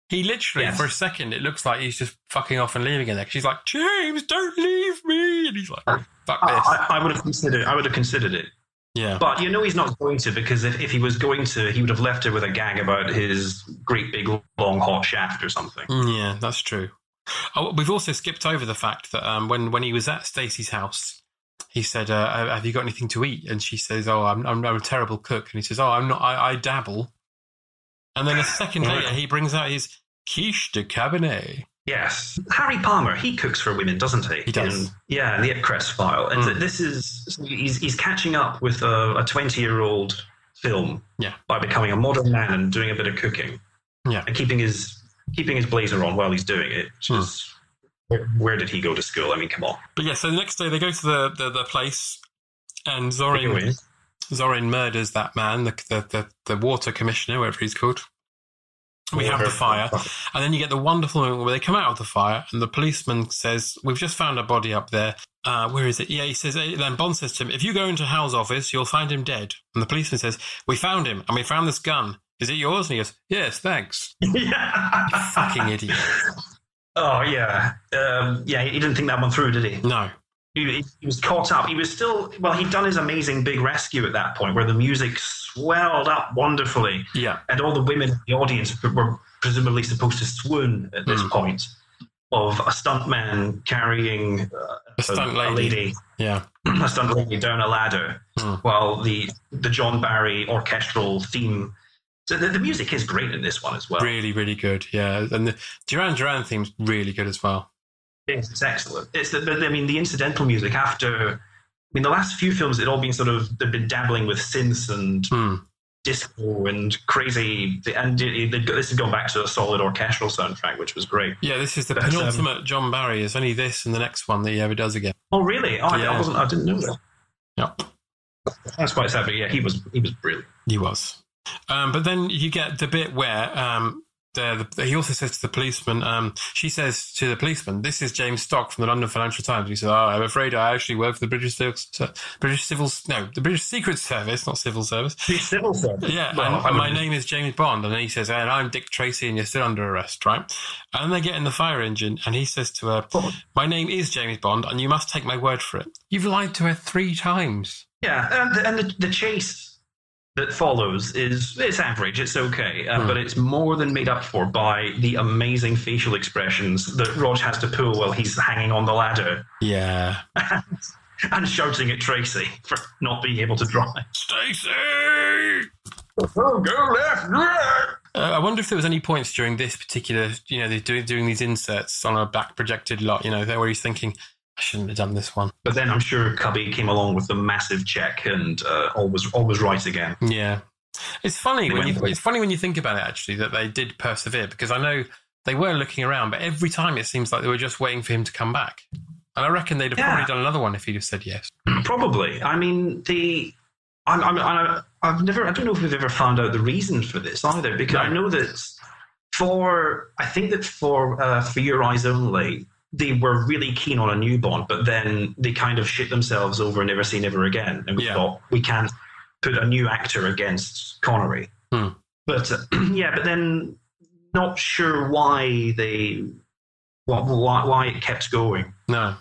he literally, Yes. for a second, it looks like he's just fucking off and leaving her there. She's like, James, don't leave me. And he's like, fuck I, this. I, I would have considered I would have considered it, Yeah. but you know he's not going to because if, if he was going to, he would have left her with a gag about his great big long hot shaft or something. Mm, Yeah, that's true. Oh, we've also skipped over the fact that um, when when he was at Stacey's house, he said, uh, "Have you got anything to eat?" And she says, "Oh, I'm I'm, I'm a terrible cook." And he says, "Oh, I'm not. I, I dabble." And then a second later, he brings out his quiche de cabernet. Yes, Harry Palmer. He cooks for women, doesn't he? He does. In, yeah, the Ipcress file, and Mm. this is he's he's catching up with a twenty-year-old film. Yeah. by becoming a modern man and doing a bit of cooking. Yeah. and keeping his keeping his blazer on while he's doing it. Which Hmm. is, where, where did he go to school? I mean, come on. But yeah, so the next day they go to the the, the place, and Zorin Zorin murders that man, the the the, the water commissioner, whatever he's called. We have the fire. And then you get the wonderful moment where they come out of the fire, and the policeman says, "We've just found a body up there. Uh, where is it?" Yeah, he says. Then Bond says to him, "If you go into Hal's office, you'll find him dead." And the policeman says, "We found him, and we found this gun. Is it yours?" And he goes, "Yes, thanks." yeah. Fucking idiot. Oh yeah, um, yeah. He didn't think that one through, did he? No. he, he was caught up. He was still well. He'd done his amazing big rescue at that point, where the music swelled up wonderfully, Yeah. and all the women in the audience were presumably supposed to swoon at this Hmm. point of a stuntman carrying uh, A stunt lady. lady, Yeah. a stunt lady down a ladder, Hmm. while the the John Barry orchestral theme So the, the music is great in this one as well. Really, really good. Yeah, and the Duran Duran theme's really good as well. It's, it's excellent. It's the, the, I mean, the incidental music after. I mean, the last few films, it all been sort of they've been dabbling with synths and Hmm. disco and crazy, and it, it, this has gone back to a solid orchestral soundtrack, which was great. Yeah, this is the But, um, penultimate John Barry. It's only this and the next one that he ever does again. Oh, really? Oh, I- Yeah. I wasn't. I didn't know that. Yep. That's quite sad, but yeah, he was he was brilliant. He was. Um, but then you get the bit where um, the, the, he also says to the policeman, um, she says to the policeman, "This is James Stock from the London Financial Times." He says, "Oh, I'm afraid I actually work for the British Civil, British Civil, no, the British Secret Service, not civil service." He's civil service. Yeah, Well, and, and my name is James Bond, and he says, "And I'm Dick Tracy, and you're still under arrest, right?" And they get in the fire engine, and he says to her, "My name is James Bond, and you must take my word for it. You've lied to her three times." Yeah, and, the, and the, the chase that follows is it's average, it's okay, uh, Hmm. but it's more than made up for by the amazing facial expressions that Rog has to pull while he's hanging on the ladder Yeah, and shouting at Tracy for not being able to drive. Stacy. Oh, go left, right. Uh, I wonder if there was any points during this particular, you know, they're doing, doing these inserts on a back projected lot, you know, where he's thinking, I shouldn't have done this one. But then I'm sure Cubby came along with a massive check and uh, all was all was right again. Yeah, it's funny They when you it's funny when you think about it actually that they did persevere because I know they were looking around, but every time it seems like they were just waiting for him to come back. And I reckon they'd have Yeah. probably done another one if he'd have said yes. Probably. I mean, the. I'm, I'm, I, I've never. I don't know if we've ever found out the reason for this either, because No. I know that for. I think that for uh, for Your Eyes Only, they were really keen on a new Bond, but then they kind of shit themselves over and Never Say Never Again, and we Yeah. thought we can't put a new actor against Connery. Hmm. But uh, yeah, but then not sure why they. Why, why, why it kept going. No.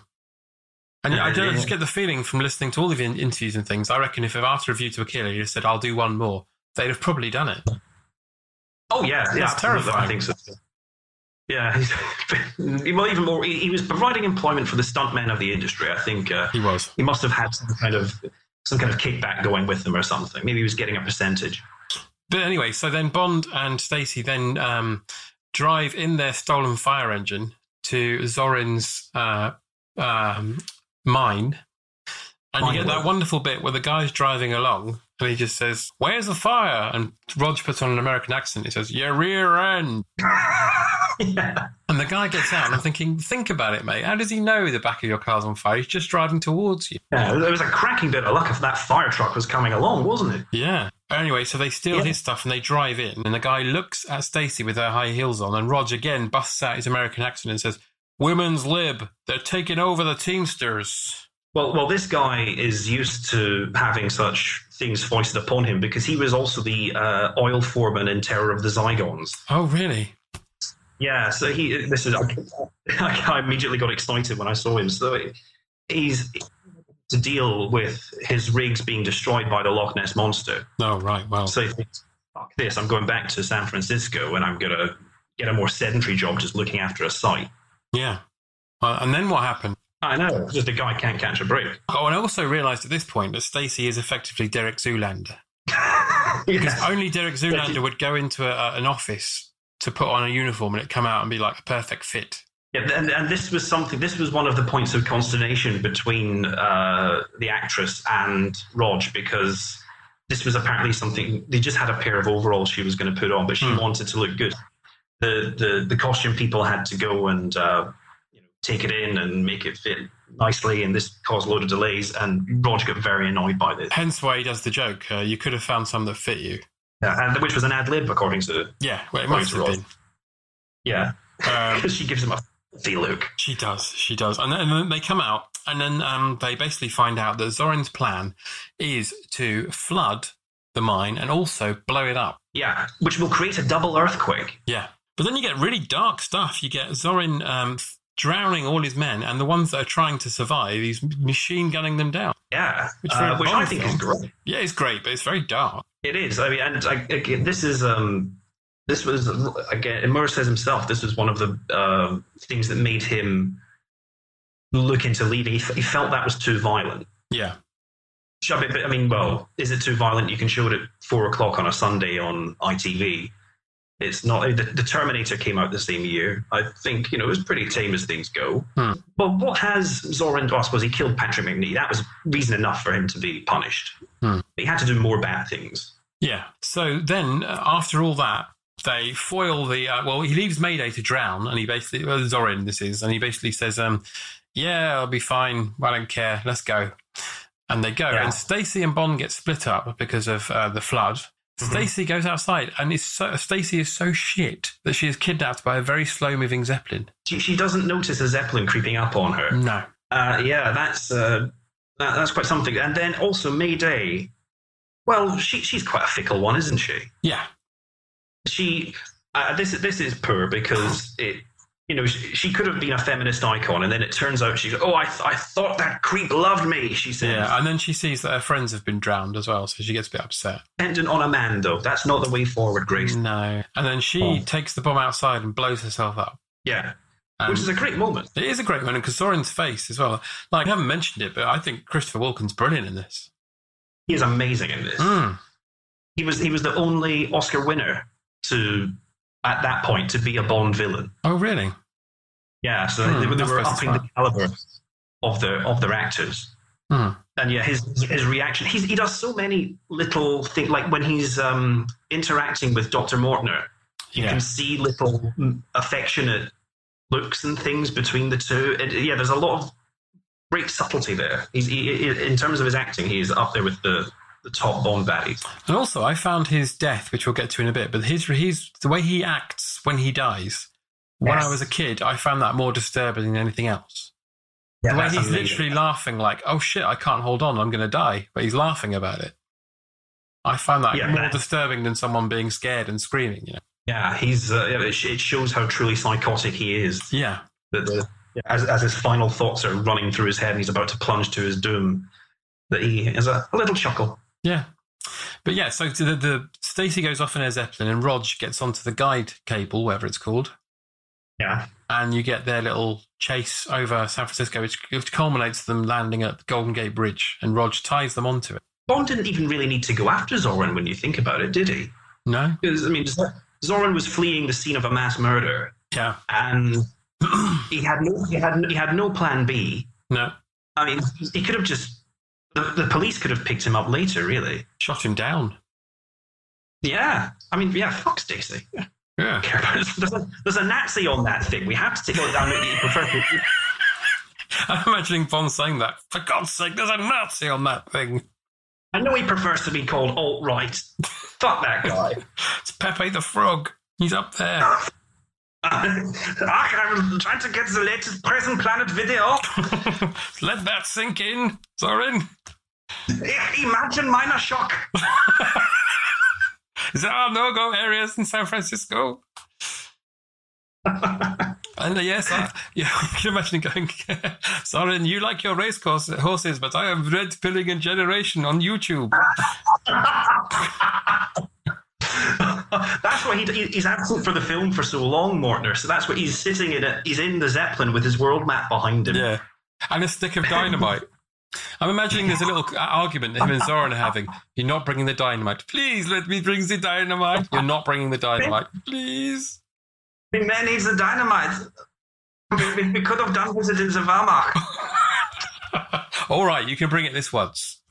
And I, don't, Yeah. just get the feeling from listening to all of the interviews and things. I reckon if after a view to a killer, you said, "I'll do one more," they'd have probably done it. Oh yeah, yeah, That's terrifying. I think so. Yeah, he's, well, even more. He, he was providing employment for the stuntmen of the industry. I think uh, He was. he must have had some kind of some kind of kickback going with them or something. Maybe he was getting a percentage. But anyway, so then Bond and Stacy then um, drive in their stolen fire engine to Zorin's uh, um, mine. And you get that wonderful bit where the guy's driving along and he just says, Where's the fire? And Roger puts on an American accent. He says, Your rear end. yeah. And the guy gets out and I'm thinking, Think about it, mate. How does he know the back of your car's on fire? He's just driving towards you. yeah, it was a cracking bit of luck if that fire truck was coming along, wasn't it? Yeah. Anyway, so they steal Yeah. his stuff and they drive in, and the guy looks at Stacy with her high heels on, and Rog again busts out his American accent and says, "Women's lib, they're taking over the Teamsters." Well, well, this guy is used to having such things foisted upon him because he was also the uh, oil foreman in Terror of the Zygons. Oh, really? Yeah, so he. This is. I immediately got excited when I saw him. So he's to deal with his rigs being destroyed by the Loch Ness monster. Oh, right. Well, So he thinks, "Fuck this! I'm going back to San Francisco and I'm gonna get a more sedentary job, just looking after a site." yeah. Well, and then what happened? I know, just a guy can't catch a break. Oh, and I also realised at this point that Stacy is effectively Derek Zoolander. Because Yeah. only Derek Zoolander would go into a, an office to put on a uniform and it come out and be like a perfect fit. Yeah, and, and this was something. This was one of the points of consternation between uh, the actress and Rog because this was apparently something they just had a pair of overalls she was going to put on, but she Hmm. wanted to look good. The the the costume people had to go and uh, take it in and make it fit nicely, and this caused a load of delays. And Rog got very annoyed by this, Hence why he does the joke. Uh, you could have found some that fit you. yeah, and which was an ad lib according to Yeah, well, it must have been. yeah, Um, because she gives him a filthy look. She does. She does. And then, and then they come out, and then um, they basically find out that Zorin's plan is to flood the mine and also blow it up. Yeah, which will create a double earthquake. Yeah. But then you get really dark stuff. You get Zorin um, drowning all his men, and the ones that are trying to survive, he's machine gunning them down. Yeah, Which uh, which I think film- is great. Yeah, it's great, but it's very dark. It is. I mean, and I, again, this is um, this was again. And Murray says himself, this was one of the um, things that made him look into leaving. He, f- he felt that was too violent. Yeah. I mean, well, is it too violent? You can show it at four o'clock on a Sunday on ITV. It's not. The, the Terminator came out the same year. I think you know it was pretty tame as things go. Hmm. But what has Zorin? I suppose he killed Patrick Macnee. That was reason enough for him to be punished. Hmm. He had to do more bad things. Yeah. So then, uh, after all that, they foil the. Uh, well, he leaves Mayday to drown, and he basically well, Zorin this is, and he basically says, um, "Yeah, I'll be fine. I don't care. Let's go." And they go, Yeah. and Stacy and Bond get split up because of uh, the flood. Stacy goes outside, and is so, Stacy is so shit that she is kidnapped by a very slow-moving zeppelin. She, she doesn't notice a zeppelin creeping up on her. No. Uh, yeah, that's uh, that, that's quite something. And then also May Day. Well, she she's quite a fickle one, isn't she? Yeah. She uh, this this is poor because it you know she, she could have been a feminist icon, and then it turns out she's oh I th- I thought that creep loved me. She says Yeah. And then she sees that her friends have been drowned as well, so she gets a bit upset. dependent on a man though. That's not the way forward, Grace. No. And then she Oh. takes the bomb outside and blows herself up. Yeah, which is a great moment. It is a great moment because Zorin's face as well. Like I haven't mentioned it, but I think Christopher Walken's brilliant in this. He is amazing in this. Mm. He was he was the only Oscar winner to at that point to be a Bond villain. Oh, really? Yeah, so Hmm, they, were- they that's were upping the caliber of their of their actors. Hmm. And yeah, his his reaction. He's, he does so many little things, like when he's um, interacting with Doctor Mortner. You Yeah. can see little affectionate looks and things between the two. And, yeah, there's a lot of great subtlety there. He's he, he- in terms of his acting, he's up there with the the top Bond baddies. And also, I found his death, which we'll get to in a bit, but his his the way he acts when he dies. When I was a kid, I found that more disturbing than anything else. Yeah, the way he's literally laughing, like, "Oh shit, I can't hold on, I'm going to die," but he's laughing about it. I find that Yeah, more that- disturbing than someone being scared and screaming. You know? Yeah, he's uh, it, it shows how truly psychotic he is. Yeah. that the, as, as his final thoughts are running through his head and he's about to plunge to his doom, that he has a, a little chuckle. Yeah. But yeah, so the, the Stacy goes off in her Zeppelin and Rog gets onto the guide cable, whatever it's called, Yeah. and you get their little chase over San Francisco, which, which culminates them landing at the Golden Gate Bridge, and Rog ties them onto it. Bond didn't even really need to go after Zorin when you think about it, did he? No? Because, I mean, Zorin was fleeing the scene of a mass murder Yeah. and he had no, he had, he had no plan B. No. I mean, he could have just, the, the police could have picked him up later, really. Shot him down. Yeah. I mean, yeah, fuck Stacey. Yeah. There's a, there's a Nazi on that thing. We have to take it down. You prefer to- I'm imagining Bond saying that. For God's sake, there's a Nazi on that thing. I know he prefers to be called alt right. Fuck that guy. It's Pepe the Frog. He's up there. Ach, I'm trying to get the latest Prison Planet video. Let that sink in, Zorin. Imagine minor shock. There are no go areas in San Francisco. and uh, yes, I, yeah, I can imagine going, Zorin, you like your race course, horses, but I am red pilling a generation on YouTube. that's why he, he's absent for the film for so long, Mortner. So that's what he's sitting in. A, he's in the Zeppelin with his world map behind him. Yeah. And a stick of dynamite. I'm imagining there's a little argument that him and Zorin are having. You're not bringing the dynamite. Please let me bring the dynamite. You're not bringing the dynamite. Please. The man needs the dynamite. We, we- could have done with it in the Wehrmacht. All right, you can bring it this once.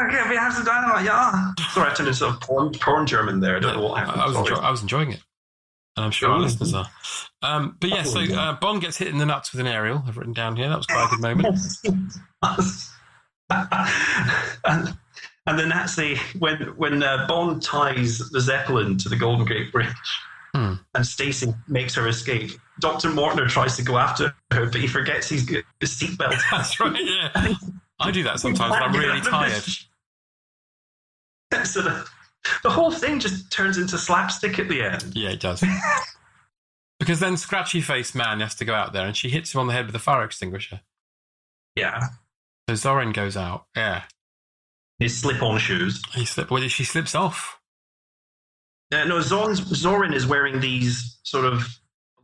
Okay, we have the dynamite, yeah. Sorry, I turned into sort of porn, porn German there. I don't know what happened. I was, enjoy- I was enjoying it. And I'm sure our listeners are. Um, but yeah, so uh, Bond gets hit in the nuts with an aerial. I've written down here. That was quite a good moment. and, and the Nazi, when when uh, Bond ties the Zeppelin to the Golden Gate Bridge, Hmm. and Stacy makes her escape, Doctor Mortner tries to go after her, but he forgets he's his seatbelt. That's right, yeah. I do that sometimes when I'm really tired. so the, the whole thing just turns into slapstick at the end. Yeah, it does. because then Scratchy Face Man has to go out there and she hits him on the head with a fire extinguisher. Yeah, So Zorin goes out. Yeah. his slip-on shoes. He slip, well, she slips off. Uh, no, Zorn's, Zorin is wearing these sort of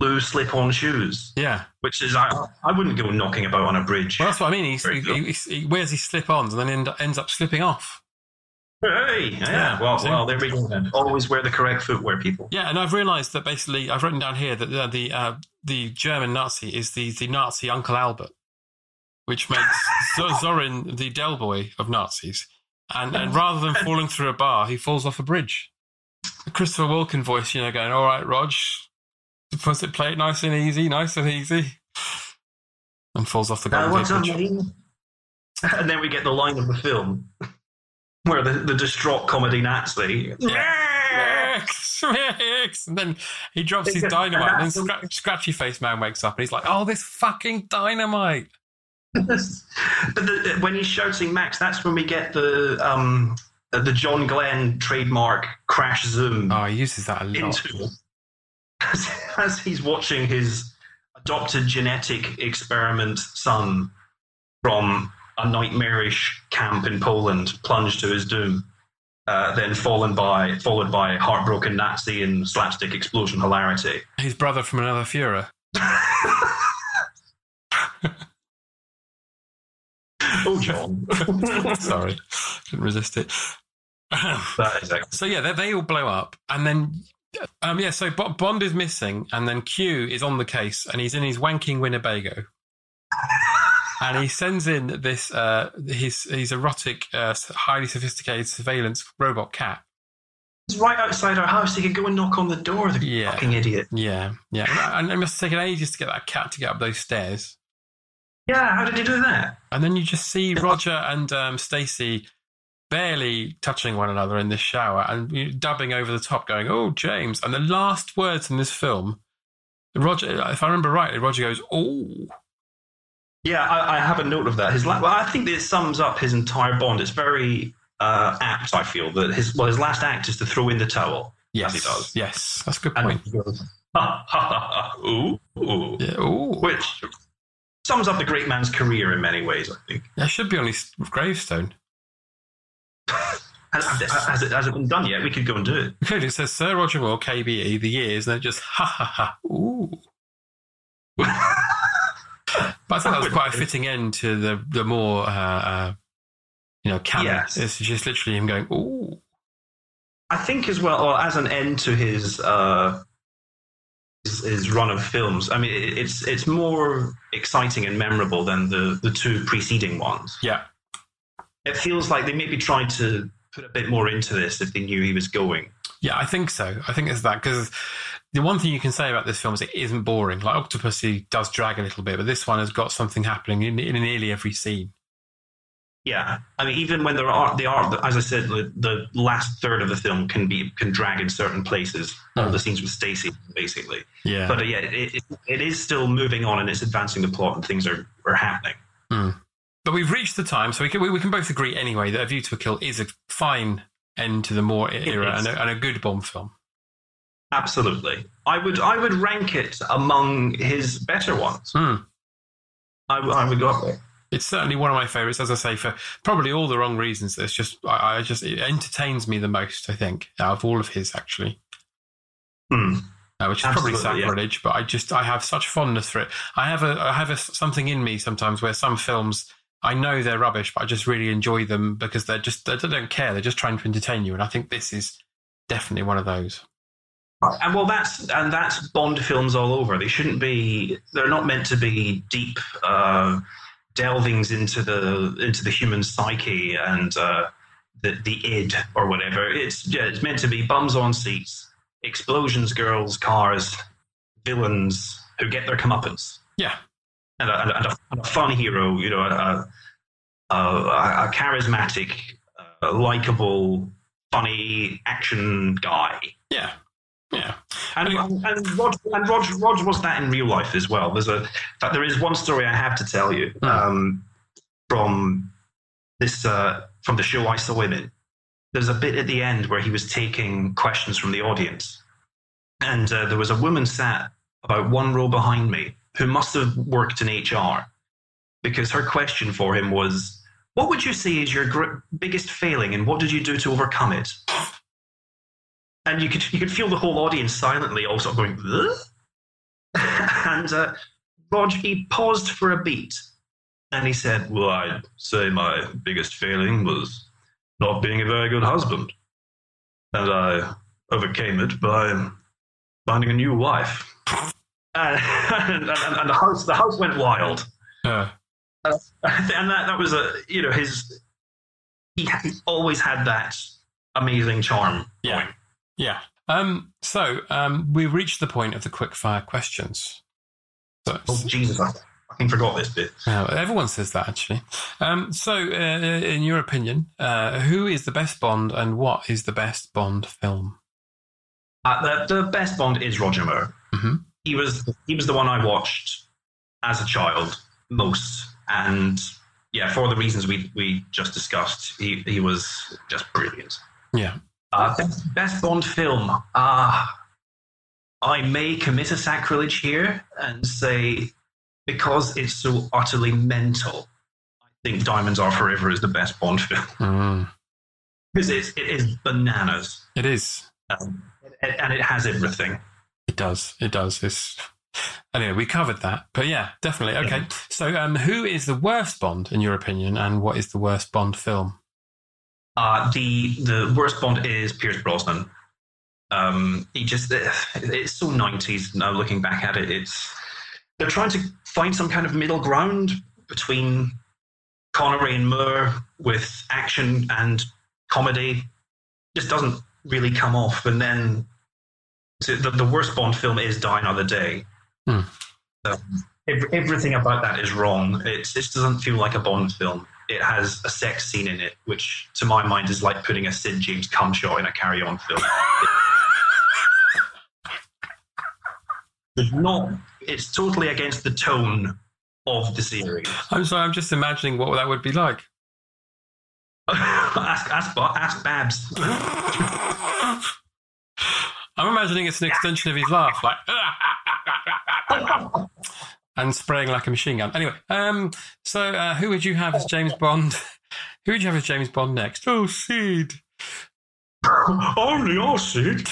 blue slip-on shoes, Yeah. which is I I wouldn't go knocking about on a bridge. Well, that's what I mean. He's, he, he, he wears his slip-ons and then end, ends up slipping off. Hey, yeah. Yeah, well, well, there we go. Then. Always wear the correct footwear, people. Yeah, and I've realised that basically I've written down here that the the, uh, the German Nazi is the, the Nazi Uncle Albert, which makes Zorin the Del Boy of Nazis. And, and rather than falling through a bar, he falls off a bridge. The Christopher Walken voice, you know, going, "All right, Rog, puts it play it nice and easy, nice and easy," and falls off the Uh, Golden what's Gate up, Bridge. mate? And then we get the line of the film where the, the distraught comedy Nazi. And then he drops his dynamite, and then Scra- Scratchy Face Man wakes up and he's like, "Oh, this fucking dynamite!" but the, when he's shouting Max, that's when we get the um, the John Glen trademark crash zoom Oh, he uses that a lot. into as, he's watching his adopted genetic experiment son from a nightmarish camp in Poland plunge to his doom. Uh, then fallen by, followed by heartbroken Nazi and slapstick explosion hilarity. His brother from another Führer. oh, John. Sorry, couldn't resist it. that is so yeah, they, they all blow up, and then um, yeah, so Bo- Bond is missing, and then Q is on the case, and he's in his wanking Winnebago, and he sends in this uh, his his erotic, uh, highly sophisticated surveillance robot cat. It's right outside our house. He could go and knock on the door, the Yeah. fucking idiot. Yeah, yeah, and it must have taken ages to get that cat to get up those stairs. Yeah, how did he do that? And then you just see Roger and um, Stacy barely touching one another in this shower and you know, dubbing over the top, going, "Oh, James!" And the last words in this film, Roger, if I remember rightly, Roger goes, "Oh." Yeah, I, I have a note of that. His la- well, I think this sums up his entire Bond. It's very uh, apt. I feel that his well, his last act is to throw in the towel. Yes, he does. Yes, that's a good And point. he goes, ha, ha, ha, ooh, ooh. Yeah, ooh. Which sums up the great man's career in many ways, I think. That should be on his gravestone. Has, has, it, has it been done yet? We could go and do it. Good. It says Sir Roger Moore, KBE, the years, and then just ha ha ha. Ooh. but I thought that was quite a fitting end to the the more uh, uh, you know canon. Yes. It's just literally him going ooh. I think as well, or as an end to his uh, his, his run of films. I mean, it, it's it's more exciting and memorable than the the two preceding ones. Yeah. It feels like they maybe tried to put a bit more into this if they knew he was going. Yeah, I think so. I think it's that because the one thing you can say about this film is it isn't boring. Like Octopussy does drag a little bit, but this one has got something happening in, in nearly every scene. Yeah, I mean, even when there are, they are, as I said, the, the last third of the film can be can drag in certain places. All the scenes with Stacy, basically. Yeah. But uh, yeah, it, it, it is still moving on and it's advancing the plot and things are, are happening. But we've reached the time, so we can we, we can both agree anyway that A View to a Kill is a fine end to the Moore era and a, and a good Bond film. Absolutely, I would I would rank it among his better ones. Hmm. I, I would go up there. It's certainly one of my favorites, as I say, for probably all the wrong reasons. It's just I, I just it entertains me the most. I think out of all of his actually. Hmm. uh, which is probably Absolutely, yeah. sacrilege, but I just I have such fondness for it. I have a I have a, something in me sometimes where some films I know they're rubbish, but I just really enjoy them because they're just they don't care. They're just trying to entertain you, and I think this is definitely one of those. And well, that's and that's Bond films all over. They shouldn't be. They're not meant to be deep uh, delvings into the into the human psyche and uh, the the id or whatever. It's yeah, it's meant to be bums on seats, explosions, girls, cars, villains who get their comeuppance, Yeah, and a, and a, and a fun hero. You know, a, a, charismatic, uh, likable, funny action guy. yeah, yeah. And, and Rog, and Rog, Rog was that in real life as well. There's a, fact, there is one story I have to tell you um, from this uh, from the show I saw him in. There's a bit at the end where he was taking questions from the audience, and uh, there was a woman sat about one row behind me who must have worked in HR because her question for him was, "What would you say is your gr- biggest failing, and what did you do to overcome it?" And you could you could feel the whole audience silently also going, "Huh?" and uh, he paused for a beat and he said, Well, I'd say my biggest failing was not being a very good husband. And I overcame it by finding a new wife. And, and, and, and the, house, the house went wild. Yeah. Uh, and that, that was a, you know, his, he, he always had that amazing charm. Yeah. going. Yeah. Um, so um, we reached the point of the quick fire questions. So, Oh, Jesus, I fucking forgot this bit. Yeah, everyone says that actually. Um, so, uh, in your opinion, uh, who is the best Bond, and what is the best Bond film? Uh, the, the best Bond is Roger Moore. Mhm. He was he was the one I watched as a child most, and yeah, for the reasons we we just discussed, he he was just brilliant. Yeah, Uh, best, best Bond film. Uh, I may commit a sacrilege here and say because it's so utterly mental. I think Diamonds Are Forever is the best Bond film Mm, because it's, it is bananas it is. um, and, and it has everything. It does. It does. It's anyway. We covered that, but yeah, definitely. Okay. So, um, who is the worst Bond in your opinion, and what is the worst Bond film? Uh, the the worst Bond is Pierce Brosnan. Um, he just it's so nineties now. Looking back at it, it's they're trying to find some kind of middle ground between Connery and Moore with action and comedy. Just doesn't really come off. And then the the worst Bond film is Die Another Day. Hmm. So, ev- everything about that is wrong. It just doesn't feel like a Bond film. It has a sex scene in it, which to my mind is like putting a Sid James cum shot in a Carry On film. it's not. It's totally against the tone of the series. I'm sorry. I'm just imagining what that would be like. ask, ask, ask Babs. I'm imagining it's an extension of his laugh, like and spraying like a machine gun. Anyway, um, so uh, who would you have as James Bond? Who would you have as James Bond next? Oh, Sid. Only your Sid.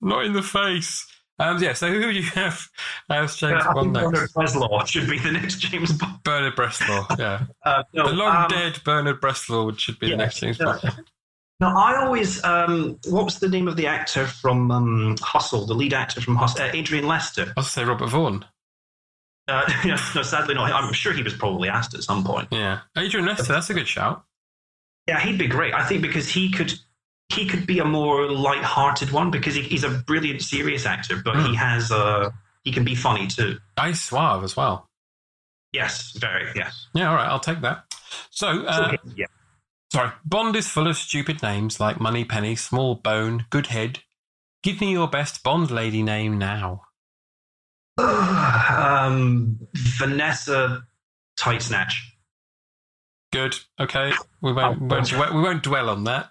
Not in the face. Um, yeah, so who would you have as James I Bond think Bernard next? Bresslaw should be the next James Bond. Bernard Bresslaw, yeah. Uh, no, the long um, dead Bernard Bresslaw would- should be the next James yeah. Bond. No, I always. Um, what was the name of the actor from um, Hustle? The lead actor from Hustle, uh, Adrian Lester. I'll say Robert Vaughan. Uh, yeah, no, sadly not. I'm sure he was probably asked at some point. Yeah. Adrian Lester, that's a good shout. Yeah, he'd be great. I think because he could. He could be a more light-hearted one because he, he's a brilliant, serious actor, but he has a, he can be funny too. Ice Suave as well. Yes, very yes. Yeah, all right, I'll take that. So, uh, Okay, yeah. Sorry, Bond is full of stupid names like Money Penny, Small Bone, Good Head. Give me your best Bond lady name now. um, Vanessa Tight Snatch. Good. Okay. We won't, we won't, we won't dwell on that.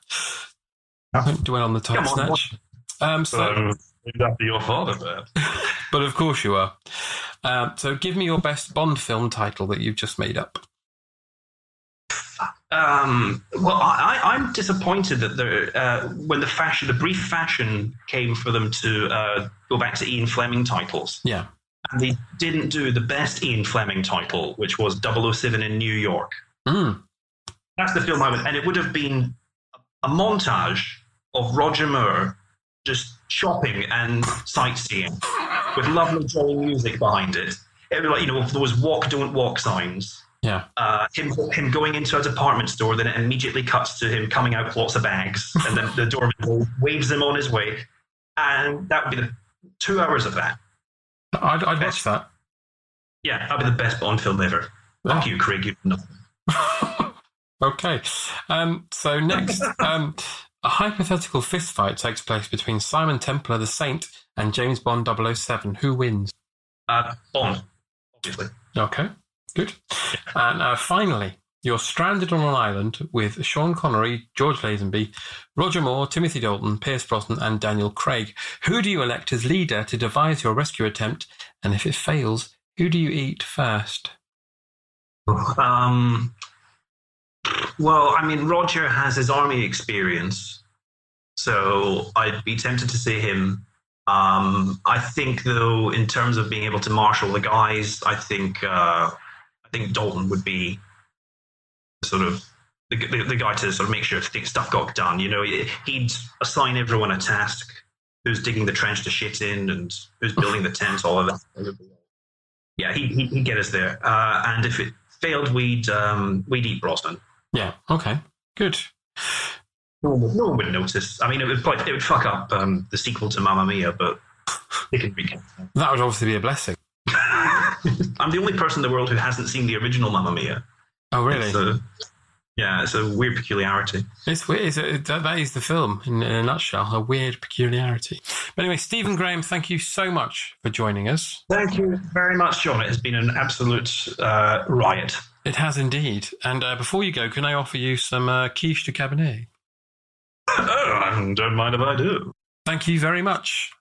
We won't dwell on the tight snatch. Um, so, that'd be your father, man. but of course you are. Um, so give me your best Bond film title that you've just made up. Um, well, I, I'm disappointed that the uh, when the fashion, the brief fashion came for them to uh, go back to Ian Fleming titles, Yeah. and they didn't do the best Ian Fleming title, which was 007 in New York. Mm. That's the film I would, and it would have been a montage of Roger Moore just shopping and sightseeing with lovely jolly music behind it. It was like you know there was walk don't walk signs. Yeah. Uh, him him going into a department store, then it immediately cuts to him coming out with lots of bags, and then the doorman waves him on his way, and that would be the two hours of that. I'd, I'd watch that. Yeah, that'd be the best Bond film ever. Fuck Yeah. you, Craig. You know. okay. Um, so next, um, a hypothetical fistfight takes place between Simon Templar the Saint and James Bond 007. Who wins? Uh, Bond, obviously. Okay, good. And uh, finally, you're stranded on an island with Sean Connery, George Lazenby, Roger Moore, Timothy Dalton, Pierce Brosnan, and Daniel Craig. Who do you elect as leader to devise your rescue attempt? And if it fails, who do you eat first? Um, well, I mean, Roger has his army experience, so I'd be tempted to see him. Um, I think, though, in terms of being able to marshal the guys, I think uh, think Dalton would be sort of the, the, the, guy to sort of make sure stuff got done. You know, he'd assign everyone a task: who's digging the trench to shit in, and who's building the tent, all of that. Yeah, he, he'd get us there. Uh, and if it failed, we'd um, we'd eat Brosnan. Yeah. Okay. Good. No one, would, no one would notice. I mean, it would probably, it would fuck up um, the sequel to Mamma Mia, but it can be. That would obviously be a blessing. I'm the only person in the world who hasn't seen the original Mamma Mia. Oh, really? It's a, yeah, it's a weird peculiarity. It's weird. It's a, that is the film in, in, a nutshell, a weird peculiarity. But anyway, Stephen Graham, thank you so much for joining us. Thank you very much, John. It has been an absolute uh, riot. It has indeed. And uh, before you go, can I offer you some uh, quiche de cabernet? oh, I don't mind if I do. Thank you very much.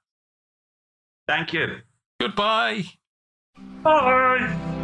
Thank you. Goodbye. Bye.